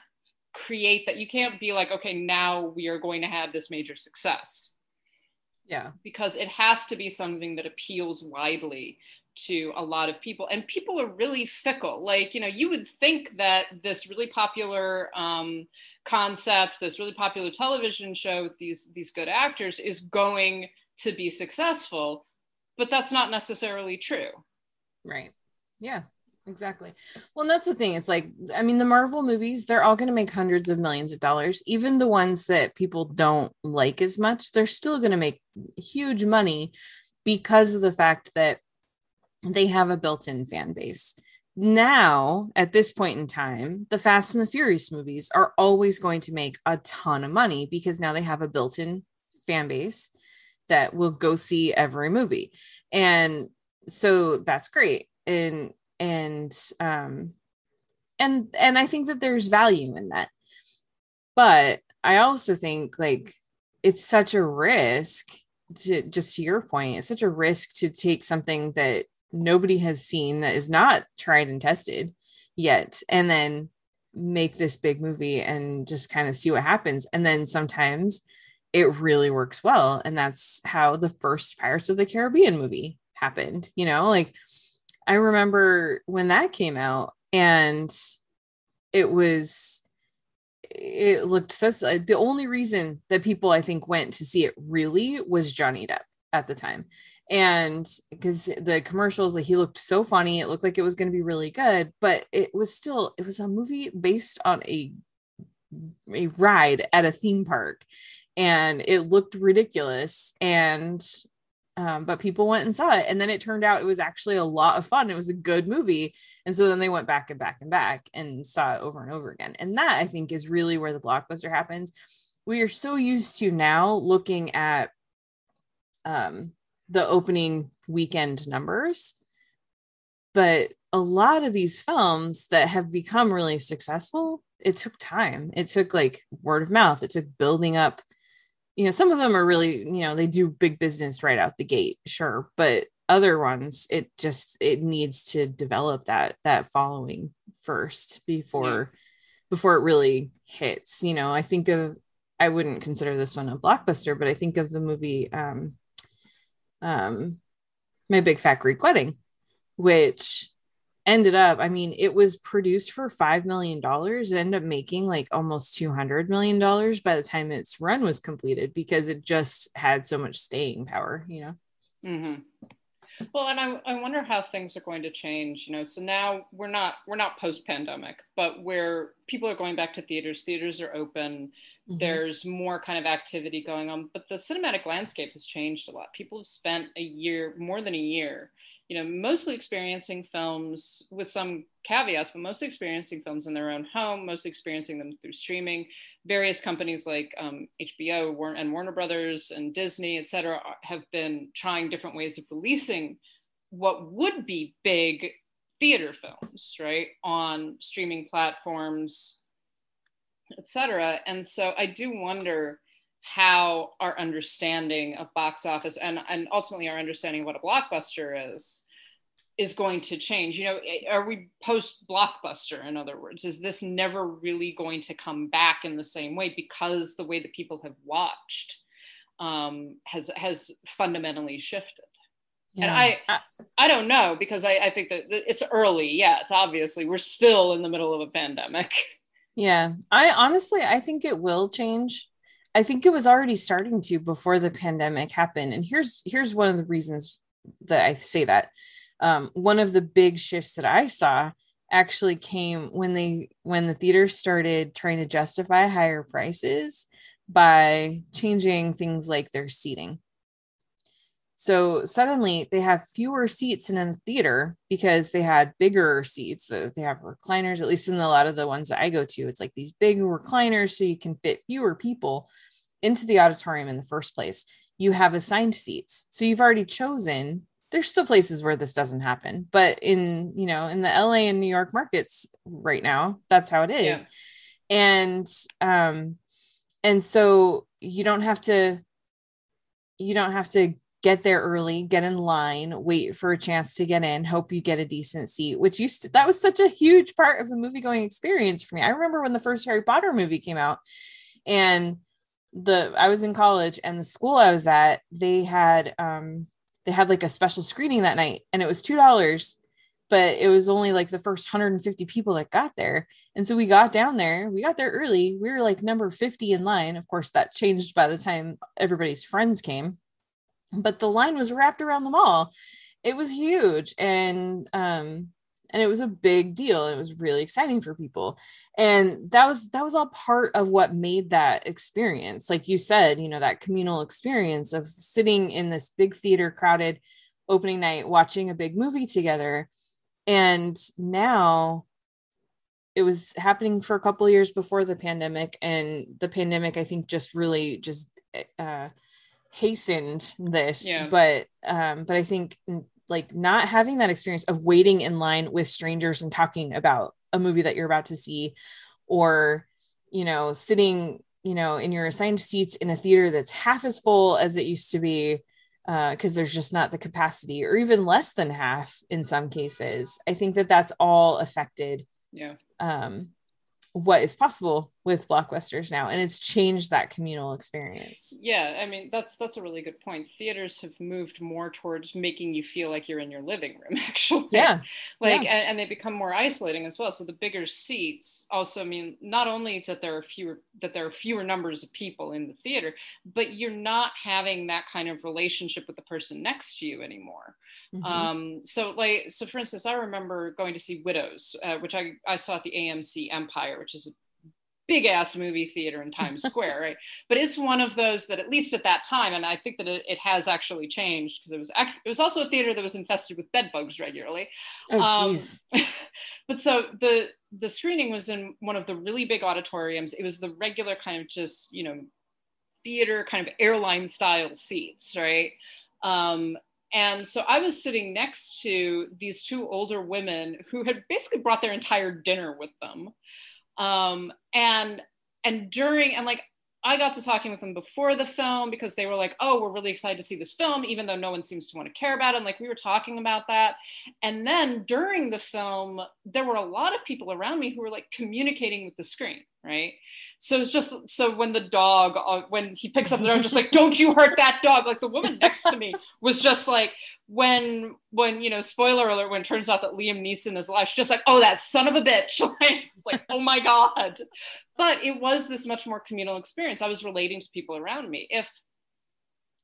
create that. You can't be like, okay, now we are going to have this major success Yeah. because it has to be something that appeals widely to a lot of people and people are really fickle like you know you would think that this really popular um, concept this really popular television show with these these good actors is going to be successful but that's not necessarily true Right. Yeah, exactly. Well, that's the thing. It's like, I mean, the Marvel movies, they're all going to make hundreds of millions of dollars. Even the ones that people don't like as much, they're still going to make huge money because of the fact that they have a built in fan base. Now, at this point in time, the Fast and the Furious movies are always going to make a ton of money because now they have a built in fan base that will go see every movie. And so that's great and and um and and i think that there's value in that. But i also think like it's such a risk to just to your point it's such a risk to take something that nobody has seen that is not tried and tested yet and then make this big movie and just kind of see what happens. And then sometimes it really works well. And that's how the first pirates of the caribbean movie happened you know? Like i remember when that came out and it was it looked so the only reason that people i think went to see it really was johnny depp at the time. And because the commercials like he looked so funny it looked like it was going to be really good but it was still it was a movie based on a a ride at a theme park and it looked ridiculous and um, but people went and saw it and then it turned out it was actually a lot of fun. It was a good movie. And so then they went back and back and back and saw it over and over again. And that i think is really where the blockbuster happens. We are so used to now looking at um, the opening weekend numbers. But a lot of these films that have become really successful it took time. It took like word of mouth. It took building up you know some of them are really you know they do big business right out the gate sure but other ones it just it needs to develop that that following first before yeah. before it really hits you know i think of i wouldn't consider this one a blockbuster but i think of the movie um um my big fat greek wedding which ended up i mean it was produced for five million dollars it ended up making like almost 200 million dollars by the time its run was completed because it just had so much staying power you know mm-hmm. well and I, I wonder how things are going to change you know so now we're not we're not post pandemic but where people are going back to theaters theaters are open mm-hmm. there's more kind of activity going on but the cinematic landscape has changed a lot people have spent a year more than a year you know, mostly experiencing films with some caveats, but mostly experiencing films in their own home, mostly experiencing them through streaming. Various companies like um, HBO and Warner Brothers and Disney, et cetera, have been trying different ways of releasing what would be big theater films, right, on streaming platforms, et cetera. And so I do wonder how our understanding of box office and, and ultimately our understanding of what a blockbuster is is going to change. You know eh, are we post blockbuster in other words? Is this never really going to come back in the same way because the way that people have watched um, has has fundamentally shifted? Yeah. and I, I don't know because I, I think that it's early. Yeah it's obviously we're still in the middle of a pandemic. Yeah. I honestly i think it will change I think it was already starting to before the pandemic happened. And here's here's one of the reasons that I say that. Um, one of the big shifts that I saw actually came when they when the theaters started trying to justify higher prices by changing things like their seating. So suddenly they have fewer seats in a theater because they had bigger seats. They have recliners, at least in a lot of the ones that I go to. It's like these big recliners so you can fit fewer people into the auditorium in the first place. You have assigned seats. So you've already chosen. There's still places where this doesn't happen, but in, you know, in the LA and New York markets right now, that's how it is. Yeah. And um and so you don't have to you don't have to get there early, get in line, wait for a chance to get in, hope you get a decent seat, which used to that was such a huge part of the movie going experience for me. I remember when the first Harry Potter movie came out and the I was in college and the school I was at, they had um they had like a special screening that night and it was two dollars, but it was only like the first 150 people that got there. And so we got down there, we got there early. We were like number 50 in line. Of course, that changed by the time everybody's friends came but the line was wrapped around the mall. It was huge and um and it was a big deal it was really exciting for people. And that was that was all part of what made that experience. Like you said you know that communal experience of sitting in this big theater crowded opening night watching a big movie together. And now it was happening for a couple years before the pandemic and the pandemic i think just really just uh hastened this yeah. but um but i think like not having that experience of waiting in line with strangers and talking about a movie that you're about to see or you know sitting you know in your assigned seats in a theater that's half as full as it used to be uh because uh, there's just not the capacity or even less than half in some cases i think that that's all affected yeah um what is possible with blockbusters now and it's changed that communal experience. Yeah i mean that's that's a really good point. Theaters have moved more towards making you feel like you're in your living room actually. Yeah. Like yeah. And, and they become more isolating as well. So the bigger seats also mean not only that there are fewer that there are fewer numbers of people in the theater but you're not having that kind of relationship with the person next to you anymore. Mm-hmm. Um, so like, so for instance, I remember going to see Widows, uh, which I, I saw at the AMC Empire, which is a big ass movie theater in Times Square, right? But it's one of those that, at least at that time, and I think that it, it has actually changed because it was it was also a theater that was infested with bed bugs regularly. Oh, jeez. Um, but so the the screening was in one of the really big auditoriums. It was the regular kind of just you know theater kind of airline style seats, right? Um, and so I was sitting next to these two older women who had basically brought their entire dinner with them. Um, and and during and like I got to talking with them before the film because they were like, oh, we're really excited to see this film, even though no one seems to want to care about it. And like we were talking about that. And then during the film, there were a lot of people around me who were like communicating with the screen right? So it's just so when the dog uh, when he picks up the dog just like don't you hurt that dog. Like the woman next to me was just like when when you know spoiler alert when it turns out that liam neeson is alive she's just like oh that son of a bitch. Like like oh my god. But it was this much more communal experience. I was relating to people around me. If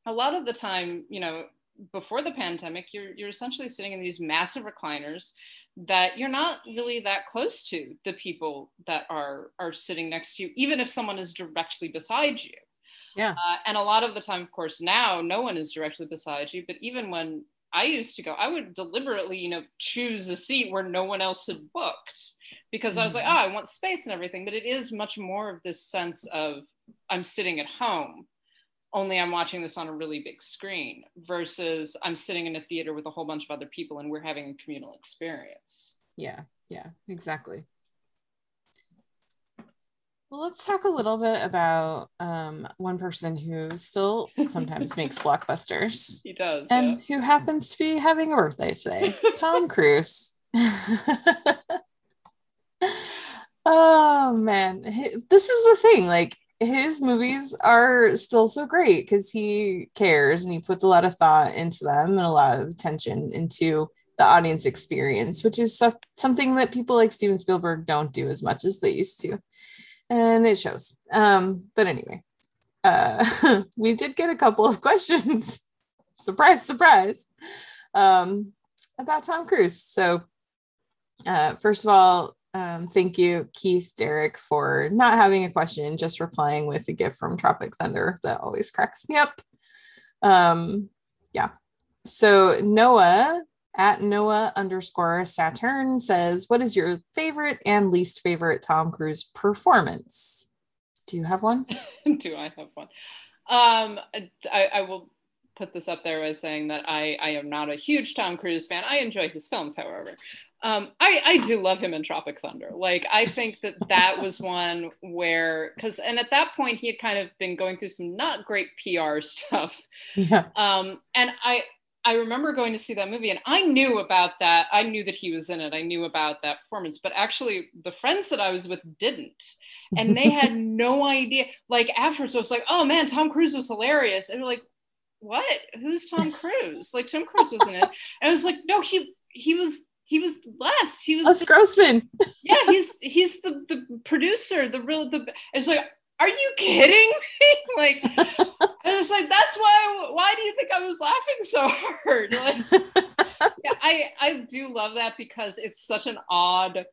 a lot of the time you know before the pandemic you're you're essentially sitting in these massive recliners that you're not really that close to the people that are are sitting next to you even if someone is directly beside you. Yeah. Uh, and a lot of the time of course now no one is directly beside you but even when i used to go i would deliberately you know choose a seat where no one else had booked because mm-hmm. i was like oh i want space and everything but it is much more of this sense of i'm sitting at home only I'm watching this on a really big screen versus I'm sitting in a theater with a whole bunch of other people and we're having a communal experience. Yeah, yeah, exactly. Well, let's talk a little bit about um, one person who still sometimes makes blockbusters. He does. And yeah. who happens to be having a birthday today Tom Cruise. oh, man. This is the thing. Like, his movies are still so great because he cares and he puts a lot of thought into them and a lot of attention into the audience experience, which is something that people like Steven Spielberg don't do as much as they used to. And it shows. Um, but anyway, uh, we did get a couple of questions. surprise, surprise. Um, about Tom Cruise. So, uh, first of all, um, thank you, Keith Derek, for not having a question, just replying with a gift from Tropic Thunder. That always cracks me up. Um, yeah. So Noah at Noah underscore Saturn says, What is your favorite and least favorite Tom Cruise performance? Do you have one? Do I have one? Um, I, I will put this up there by saying that I, I am not a huge Tom Cruise fan. I enjoy his films, however. Um, I, I do love him in Tropic Thunder. Like, I think that that was one where, because, and at that point, he had kind of been going through some not great PR stuff. Yeah. Um, and I, I remember going to see that movie and I knew about that. I knew that he was in it. I knew about that performance, but actually, the friends that I was with didn't. And they had no idea. Like, afterwards, I was like, oh man, Tom Cruise was hilarious. And they're like, what? Who's Tom Cruise? like, Tom Cruise was in it. And I was like, no, he, he was he was Les. He was Les Grossman. yeah, he's he's the the producer, the real the. It's like, are you kidding me? like, I was like, that's why. Why do you think I was laughing so hard? Like, yeah, I I do love that because it's such an odd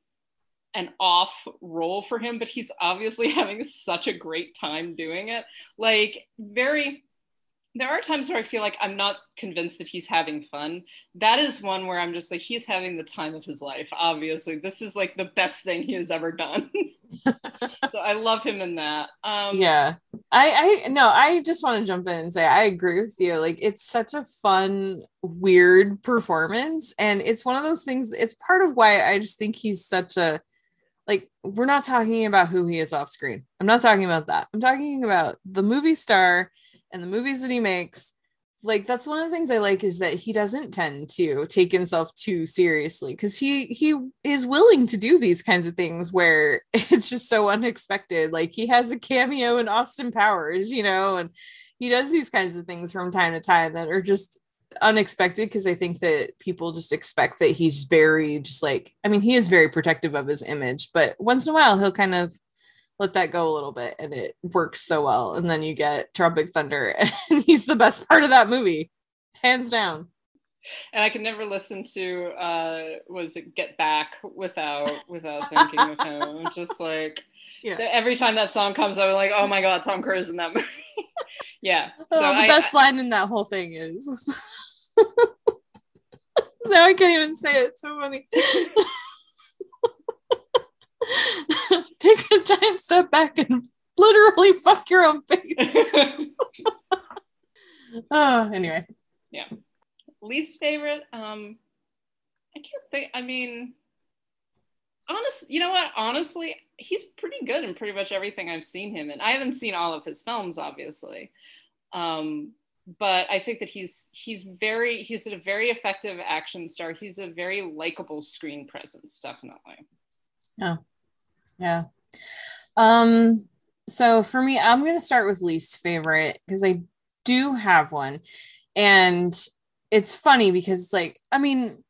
an off role for him, but he's obviously having such a great time doing it. Like, very there are times where I feel like I'm not convinced that he's having fun. That is one where I'm just like, he's having the time of his life. Obviously, this is like the best thing he has ever done. so I love him in that. Um, yeah, I, I no, I just want to jump in and say I agree with you. Like, it's such a fun, weird performance, and it's one of those things. It's part of why I just think he's such a like we're not talking about who he is off screen. I'm not talking about that. I'm talking about the movie star and the movies that he makes like that's one of the things I like is that he doesn't tend to take himself too seriously because he he is willing to do these kinds of things where it's just so unexpected. Like he has a cameo in Austin Powers, you know, and he does these kinds of things from time to time that are just unexpected because I think that people just expect that he's very just like I mean he is very protective of his image, but once in a while he'll kind of let that go a little bit and it works so well. And then you get Tropic Thunder and he's the best part of that movie, hands down. And I can never listen to uh was it Get Back without without thinking of him. Just like Yeah. every time that song comes, I'm like, oh my god, Tom Cruise in that movie. yeah. Oh, the I- best line in that whole thing is now I can't even say it. It's so funny. Take a giant step back and literally fuck your own face. oh, anyway. Yeah. Least favorite um i can't think i mean honest you know what honestly he's pretty good in pretty much everything i've seen him in i haven't seen all of his films obviously um but i think that he's he's very he's a very effective action star he's a very likable screen presence definitely Yeah. Um so for me I'm going to start with least favorite because I do have one and it's funny because it's like I mean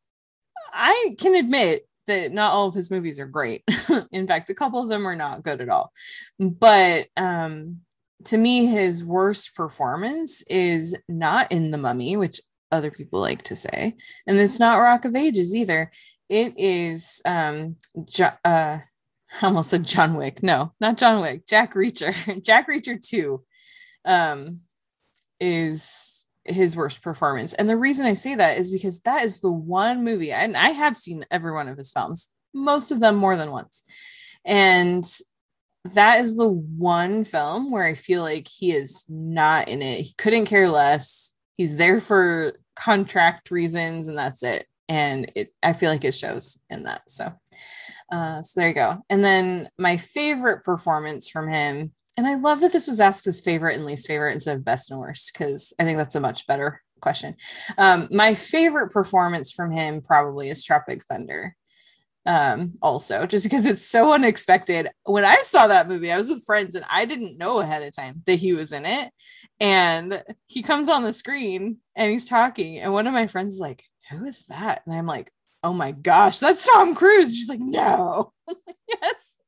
I can admit that not all of his movies are great. In fact, a couple of them are not good at all. But um to me his worst performance is not in The Mummy, which other people like to say, and it's not Rock of Ages either. It is um Jo- uh I almost said John Wick. No, not John Wick. Jack Reacher. Jack Reacher 2 um, is his worst performance. And the reason I say that is because that is the one movie, and I have seen every one of his films, most of them more than once. And that is the one film where I feel like he is not in it. He couldn't care less. He's there for contract reasons, and that's it. And it, I feel like it shows in that. So, uh, so there you go. And then my favorite performance from him, and I love that this was asked as favorite and least favorite instead of best and worst, because I think that's a much better question. Um, my favorite performance from him probably is Tropic Thunder. Um, also, just because it's so unexpected. When I saw that movie, I was with friends and I didn't know ahead of time that he was in it. And he comes on the screen and he's talking, and one of my friends is like, Who is that? And I'm like, oh my gosh, that's Tom Cruise. She's like, no. Like, yes.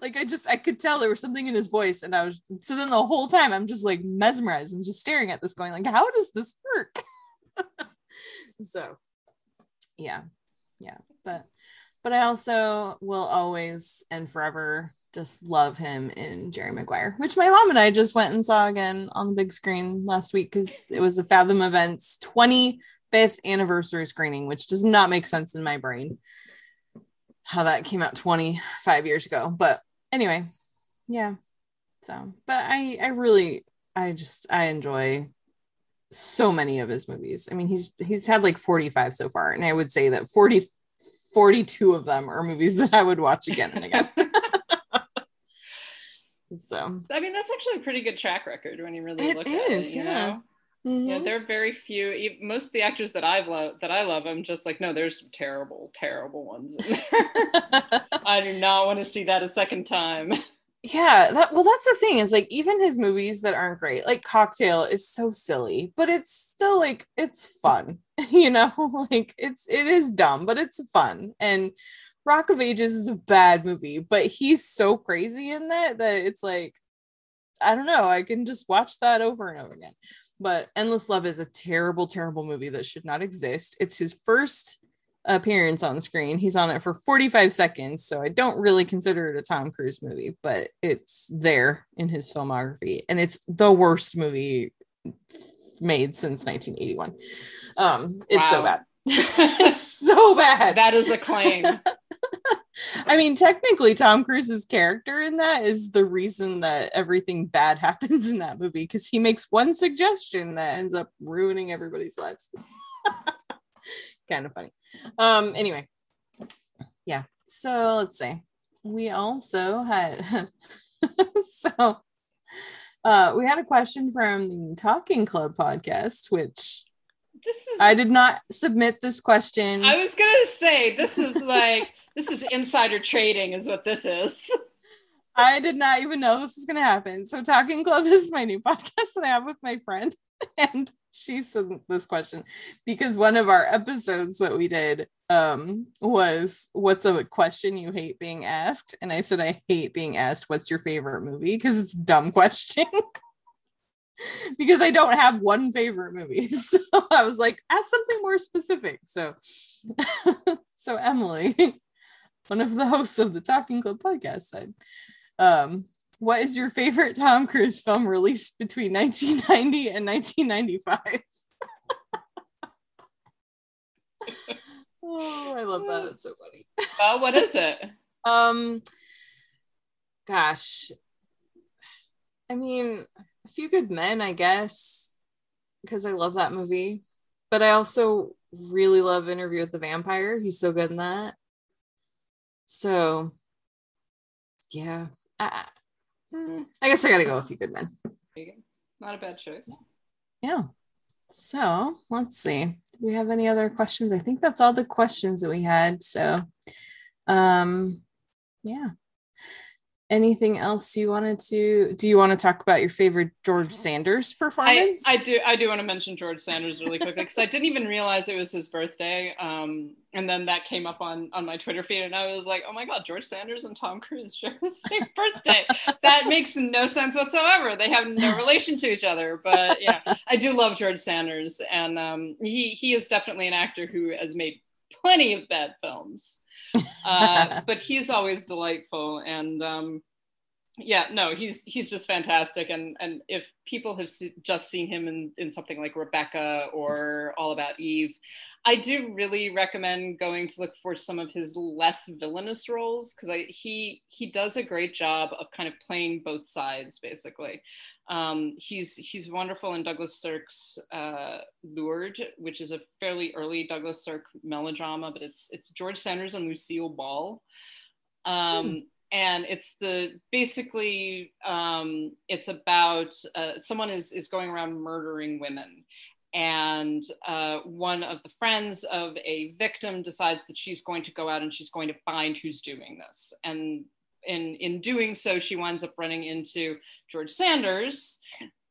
Like I just I could tell there was something in his voice, and I was so then the whole time I'm just like mesmerized. I'm just staring at this, going like, how does this work? so yeah, yeah, but but I also will always and forever just love him in Jerry Maguire, which my mom and I just went and saw again on the big screen last week because it was a Fathom Events 25th anniversary screening, which does not make sense in my brain how that came out 25 years ago. But anyway, yeah. So, but I I really I just I enjoy so many of his movies. I mean, he's he's had like 45 so far, and I would say that 40 42 of them are movies that I would watch again and again. so I mean, that's actually a pretty good track record when you really It look at it. You yeah. know? Yeah, mhm. there are very few. Most of the actors that I've loved, that I love, I'm just like, no, there's some terrible, terrible ones in there. I do not want to see that a second time. yeah that well that's the thing is like even his movies that aren't great like cocktail is so silly but it's still like it's fun you know like it's it is dumb but it's fun and rock of ages is a bad movie but he's so crazy in that that it's like i don't know i can just watch that over and over again but endless love is a terrible terrible movie that should not exist it's his first appearance on screen. He's on it for 45 seconds, so I don't really consider it a Tom Cruise movie, but it's there in his filmography and it's the worst movie made since 1981. Um it's so bad. it's so bad. that is a claim. I mean, technically, Tom Cruise's character in that is the reason that everything bad happens in that movie because he makes one suggestion that ends up ruining everybody's lives. kind of funny. Um, anyway, yeah. So let's see. We also had so Uh, we had a question from the Talking Club podcast, which This is. I did not submit this question. I was gonna say this is like this is insider trading, is what this is. I did not even know this was going to happen. So, Talking Club is my new podcast that I have with my friend. And she sent this question because one of our episodes that we did um, was What's a question you hate being asked? And I said, I hate being asked, What's your favorite movie? Because it's a dumb question. because I don't have one favorite movie. So I was like, ask something more specific. So, so Emily, one of the hosts of the Talking Club podcast, said, um, what is your favorite Tom Cruise film released between 1990 and 1995? oh, I love that. It's so funny. Well, what is it? Um, gosh, I mean, A Few Good Men, I guess, because I love that movie. But I also really love Interview with the Vampire. He's so good in that. So, yeah, I, mm, I guess I gotta go with A Few Good Men. Not a bad choice. Yeah. So let's see. Do we have any other questions? I think that's all the questions that we had. So, um, yeah. Anything else you wanted to? Do you want to talk about your favorite George Sanders I, performance? I do I do want to mention George Sanders really quickly because I didn't even realize it was his birthday. Um, and then that came up on on my Twitter feed, and I was like, oh my god, George Sanders and Tom Cruise share the same birthday. that makes no sense whatsoever. They have no relation to each other. But yeah, I do love George Sanders, and um, he he is definitely an actor who has made plenty of bad films. Uh, but he's always delightful and um, yeah no he's he's just fantastic. And and if people have se- just seen him in in something like rebecca or all about eve i do really recommend going to look for some of his less villainous roles because i he he does a great job of kind of playing both sides basically. Um, he's he's wonderful in Douglas Sirk's uh, Lured, which is a fairly early Douglas Sirk melodrama, but it's it's George Sanders and Lucille Ball, um, and it's the basically um, it's about uh, someone is is going around murdering women, and uh, one of the friends of a victim decides that she's going to go out and she's going to find who's doing this, and in in doing so, she winds up running into George Sanders,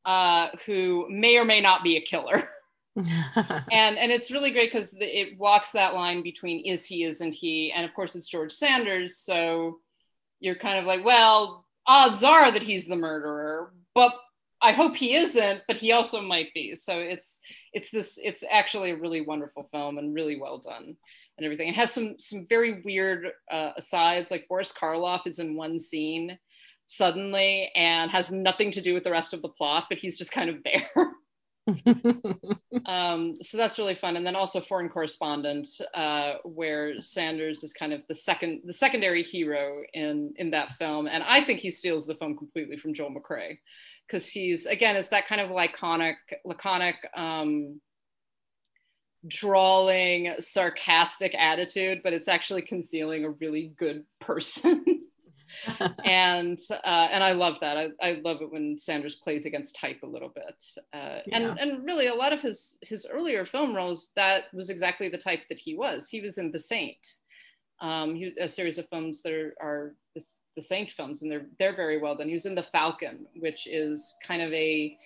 uh, who may or may not be a killer. and and it's really great because it walks that line between is he isn't he? And of course it's george sanders. So you're kind of like well odds are that he's the murderer but i hope he isn't but he also might be. So it's it's this it's actually a really wonderful film and really well done and everything. It has some some very weird uh, asides. Like boris karloff is in one scene suddenly and has nothing to do with the rest of the plot but he's just kind of there um, so that's really fun. And then also foreign correspondent uh, where sanders is kind of the second the secondary hero in in that film. And i think he steals the film completely from joel mccrea because he's again it's that kind of laconic laconic um, drawling sarcastic attitude but it's actually concealing a really good person and uh, and I love that. I, I love it when Sanders plays against type a little bit. Uh, Yeah. And and really a lot of his his earlier film roles that was exactly the type that he was. He was in The Saint, um, he, a series of films that are, are the, the Saint films, and they're they're very well done. He was in The Falcon, which is kind of a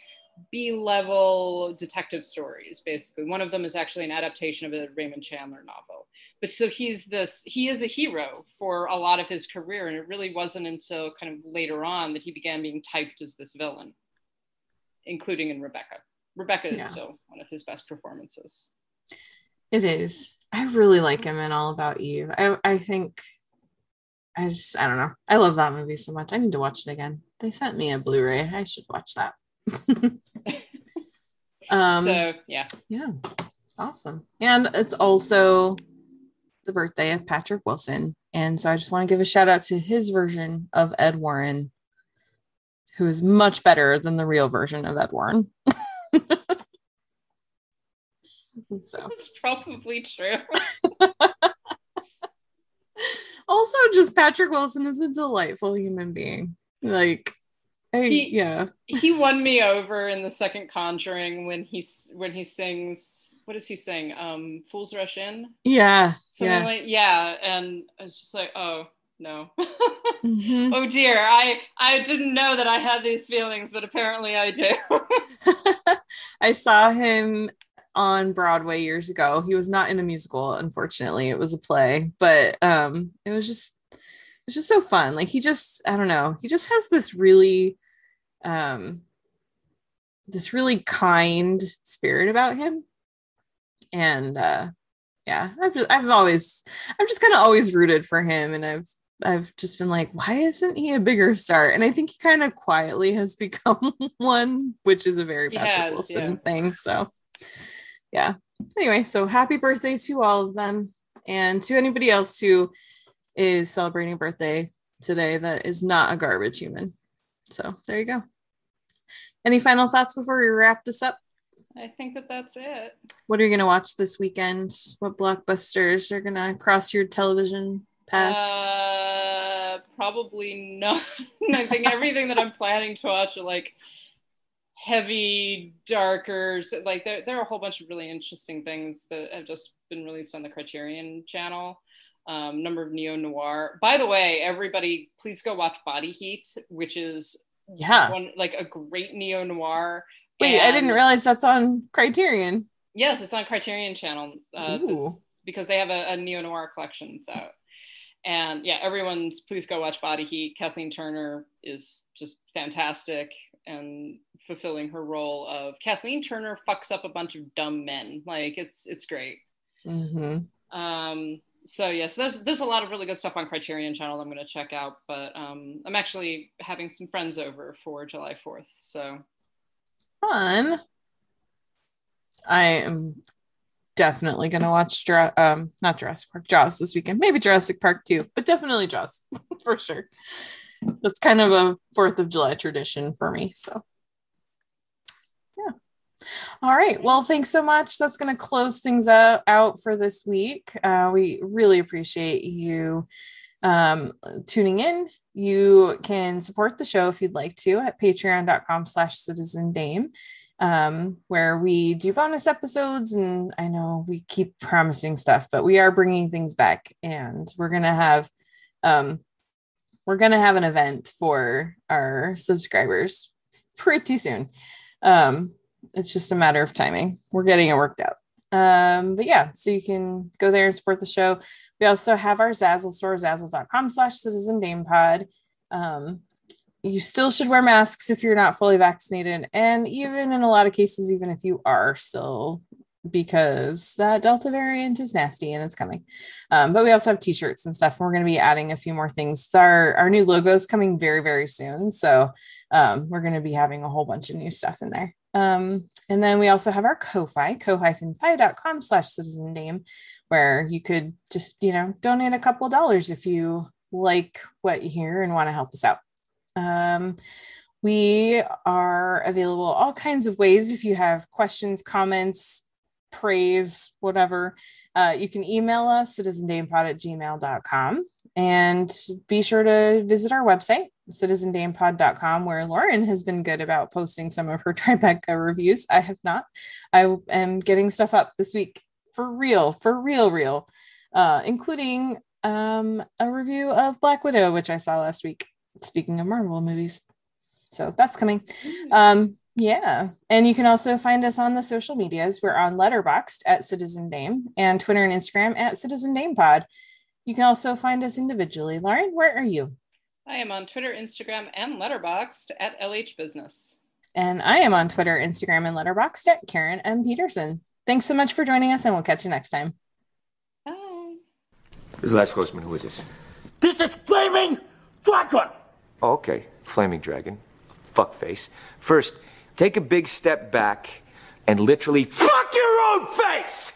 B level detective stories, basically. One of them is actually an adaptation of a Raymond Chandler novel. But so he's this, he is a hero for a lot of his career. And it really wasn't until kind of later on that he began being typed as this villain, including in Rebecca. Rebecca is Yeah. still one of his best performances. It is. I really like him in All About you I I think I just I don't know. I love that movie so much. I need to watch it again. They sent me a Blu-ray. I should watch that. um so yeah, yeah. Awesome. And it's also the birthday of Patrick Wilson. And so I just want to give a shout out to his version of Ed Warren, who is much better than the real version of Ed Warren. so that's probably true. also just Patrick Wilson is a delightful human being. Like I, He- yeah. he won me over in the second Conjuring when he when he sings. What does he saying? Um, Fools Rush In. Yeah. Something Yeah. like yeah, and I was just like, oh no. Mhm. oh dear, I I didn't know that I had these feelings, but apparently I do. I saw him on Broadway years ago. He was not in a musical, unfortunately. It was a play, but um it was just it's just so fun. Like he just I don't know, he just has this really um this really kind spirit about him. And uh yeah, I've just, I've always I've just kind of always rooted for him and I've I've just been like, why isn't he a bigger star? And I think he kind of quietly has become one, which is a very Patrick has, Wilson yeah. thing. So, yeah. Anyway, so happy birthday to all of them, and to anybody else who is celebrating birthday today that is not a garbage human. So there you go. Any final thoughts before we wrap this up? I think that that's it. What are you gonna watch this weekend? What blockbusters are gonna cross your television path? Uh, probably not. I think everything that I'm planning to watch are like heavy, darker. Like there, there are a whole bunch of really interesting things that have just been released on the Criterion channel. Um, number of neo noir. By the way, everybody, please go watch Body Heat, which is yeah. one like a great neo noir. Wait, I didn't realize that's on Criterion. Yes, it's on Criterion Channel uh, this, because they have a, a neo noir collection. So, and yeah, everyone's please go watch Body Heat. Kathleen Turner is just fantastic and fulfilling her role of Kathleen Turner fucks up a bunch of dumb men. Like it's it's great. Mm-hmm. Um, so yes, there's there's a lot of really good stuff on Criterion Channel I'm going to check out. But um, I'm actually having some friends over for July 4th. So Fun. I am definitely gonna watch um not Jurassic Park, Jaws this weekend. Maybe Jurassic Park too, but definitely Jaws for sure. That's kind of a Fourth of July tradition for me. So yeah. All right. Well, thanks so much. That's gonna close things out, out for this week. Uh, we really appreciate you um, tuning in. You can support the show if you'd like to at patreon.com slash citizen dame um, where we do bonus episodes. And I know we keep promising stuff, but we are bringing things back and we're going to have, um, we're going to have an event for our subscribers pretty soon. Um, it's just a matter of timing. We're getting it worked out. Um, but yeah, so you can go there and support the show. We also have our Zazzle store, zazzle.com slash citizen dame pod. Um, you still should wear masks if you're not fully vaccinated. And even in a lot of cases, even if you are still, because that Delta variant is nasty and it's coming. Um, but we also have t-shirts and stuff. We're going to be adding a few more things. Our, our new logo is coming very, very soon. So um, we're going to be having a whole bunch of new stuff in there. Um, and then we also have our Ko-Fi, ko-fi.com slash citizen dame, where you could just, you know, donate a couple dollars if you like what you hear and want to help us out. Um, we are available all kinds of ways. If you have questions, comments, praise, whatever, uh, you can email us citizendamepod at gmail.com and be sure to visit our website, citizendamepod.com, where Lauren has been good about posting some of her Tribeca reviews. I have not. I am getting stuff up this week for real, for real, real, uh, including um, a review of Black Widow, which I saw last week. Speaking of Marvel movies. So that's coming. Um, yeah. And you can also find us on the social medias. We're on Letterboxd at Citizen Dame and Twitter and Instagram at Citizen Dame Pod. You can also find us individually. Lauren, where are you? I am on Twitter, Instagram, and Letterboxd at LH Business. And I am on Twitter, Instagram, and Letterboxd at Karen M. Peterson. Thanks so much for joining us, and we'll catch you next time. Bye. This is Les Grossman. Who is this? This is Flaming Dragon! Oh, okay. Flaming Dragon. Fuckface. First, take a big step back and literally fuck your own face!